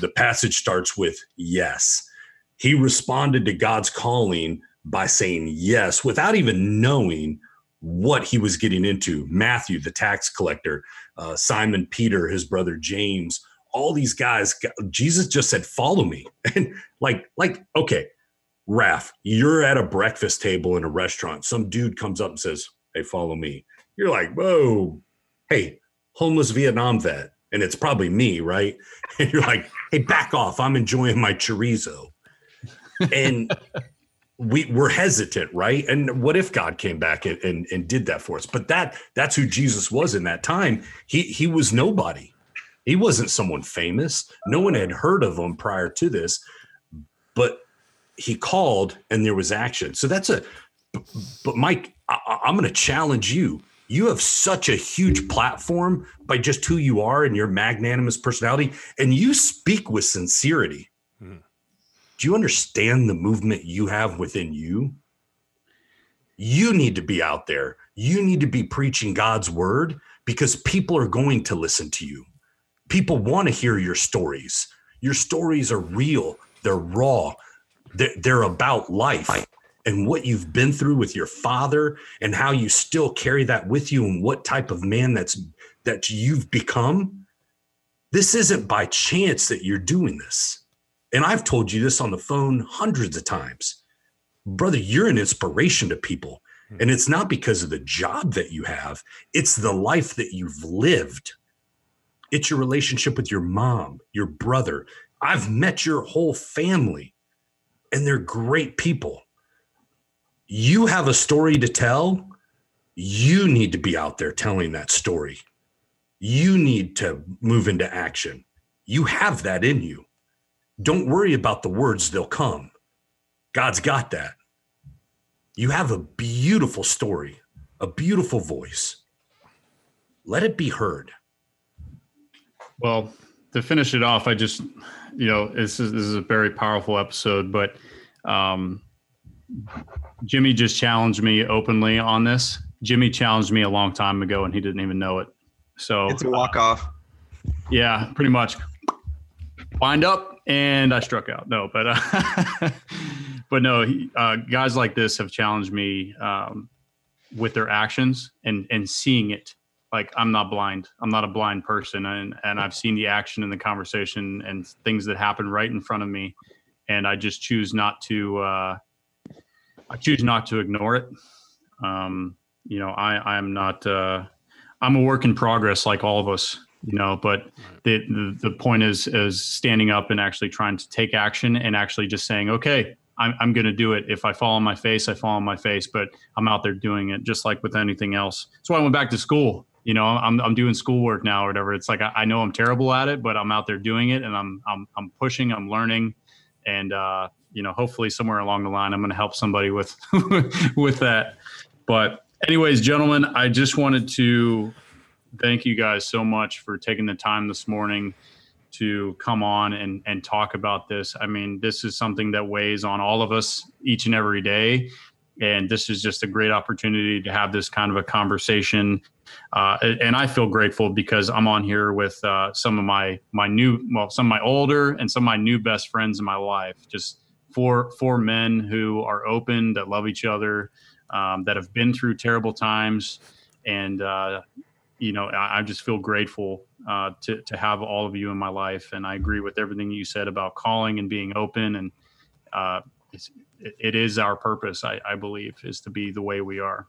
The passage starts with yes. He responded to God's calling by saying yes without even knowing what he was getting into. Matthew, the tax collector, uh, Simon Peter, his brother James, all these guys, Jesus just said, Follow me. <laughs> And like, like, okay, Raph, you're at a breakfast table in a restaurant. Some dude comes up and says, Hey, follow me. You're like, Whoa, hey, homeless Vietnam vet. And it's probably me, right? <laughs> And you're like, Hey, back off. I'm enjoying my chorizo. And <laughs> we we're hesitant, right? And what if God came back and, and, and did that for us? But that that's who Jesus was in that time. He he was nobody. He wasn't someone famous. No one had heard of him prior to this. But he called and there was action. So that's a But, Mike, I, I'm going to challenge you. You have such a huge platform by just who you are and your magnanimous personality, and you speak with sincerity. Mhm. Do you understand the movement you have within you? You need to be out there. You need to be preaching God's word because people are going to listen to you. People want to hear your stories. Your stories are real, they're raw, they're, they're about life and what you've been through with your father and how you still carry that with you and what type of man that's that you've become. This isn't by chance that you're doing this. And I've told you this on the phone hundreds of times. Brother, you're an inspiration to people. Hmm. And it's not because of the job that you have, it's the life that you've lived. It's your relationship with your mom, your brother. I've met your whole family, and they're great people. You have a story to tell. You need to be out there telling that story. You need to move into action. You have that in you. Don't worry about the words, they'll come. God's got that. You have a beautiful story, a beautiful voice. Let it be heard. Well, to finish it off, I just, you know, this is this is a very powerful episode, but um, Jimmy just challenged me openly on this. Jimmy challenged me a long time ago, and he didn't even know it. So It's a walk off. yeah, pretty much. Wind up, and I struck out. No, but uh, <laughs> but no, uh, guys like this have challenged me um, with their actions and and seeing it. Like I'm not blind. I'm not a blind person, and and I've seen the action and the conversation and things that happen right in front of me, and I just choose not to. Uh, I choose not to ignore it. Um, you know, I I'm not. Uh, I'm a work in progress, like all of us. You know, but the, the the point is is standing up and actually trying to take action and actually just saying, okay, I'm I'm going to do it. If I fall on my face, I fall on my face, but I'm out there doing it, just like with anything else. so I went back to school. You know, I'm I'm doing schoolwork now or whatever. It's like I, I know I'm terrible at it, but I'm out there doing it, and I'm I'm I'm pushing, I'm learning, and uh, you know, hopefully somewhere along the line, I'm going to help somebody with <laughs> with that. But anyways, gentlemen, I just wanted to thank you guys so much for taking the time this morning to come on and, and talk about this. I mean, this is something that weighs on all of us each and every day. And this is just a great opportunity to have this kind of a conversation. Uh, and I feel grateful because I'm on here with uh, some of my my new, well, some of my older and some of my new best friends in my life. Just four four men who are open, that love each other, um, that have been through terrible times, and uh, you know, I, I just feel grateful uh, to to have all of you in my life, and I agree with everything you said about calling and being open, and uh, it's, it, it is our purpose. I, I believe is to be the way we are.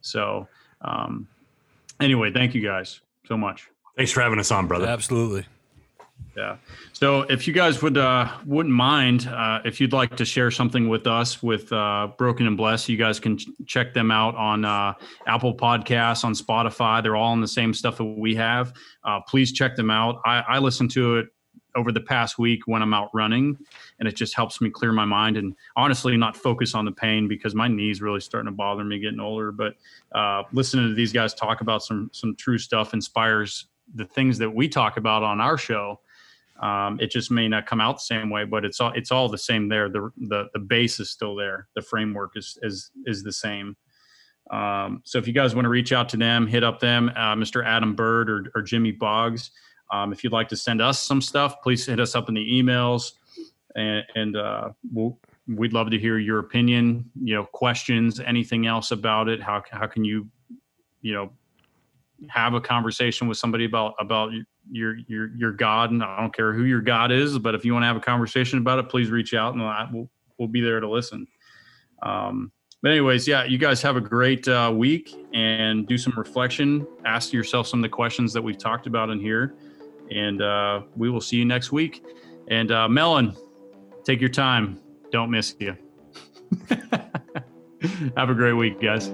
So, um, anyway, thank you guys so much. Thanks for having us on, brother. Absolutely. Yeah. So if you guys would uh, wouldn't mind uh, if you'd like to share something with us with uh, Broken and Blessed, you guys can ch- check them out on uh, Apple Podcasts, on Spotify. They're all on the same stuff that we have. Uh, please check them out. I, I listen to it over the past week when I'm out running, and it just helps me clear my mind and honestly not focus on the pain because my knees really starting to bother me getting older. But uh, listening to these guys talk about some some true stuff inspires the things that we talk about on our show um, it just may not come out the same way, but it's all it's all the same there. The the the base is still there. The framework is is is the same. Um, so if you guys want to reach out to them, hit up them, uh, Mr. Adam Bird or, or Jimmy Boggs. Um, if you'd like to send us some stuff, please hit us up in the emails, and, and uh, we'll, we'd love to hear your opinion. You know, questions, anything else about it. How how can you, you know, have a conversation with somebody about about your your your God, and I don't care who your God is, but if you want to have a conversation about it, please reach out, and I, we'll we'll be there to listen. Um, but anyways, yeah, you guys have a great uh, week and do some reflection. Ask yourself some of the questions that we've talked about in here, and uh, we will see you next week. And uh, Melon, take your time. Don't miss you. <laughs> have a great week, guys.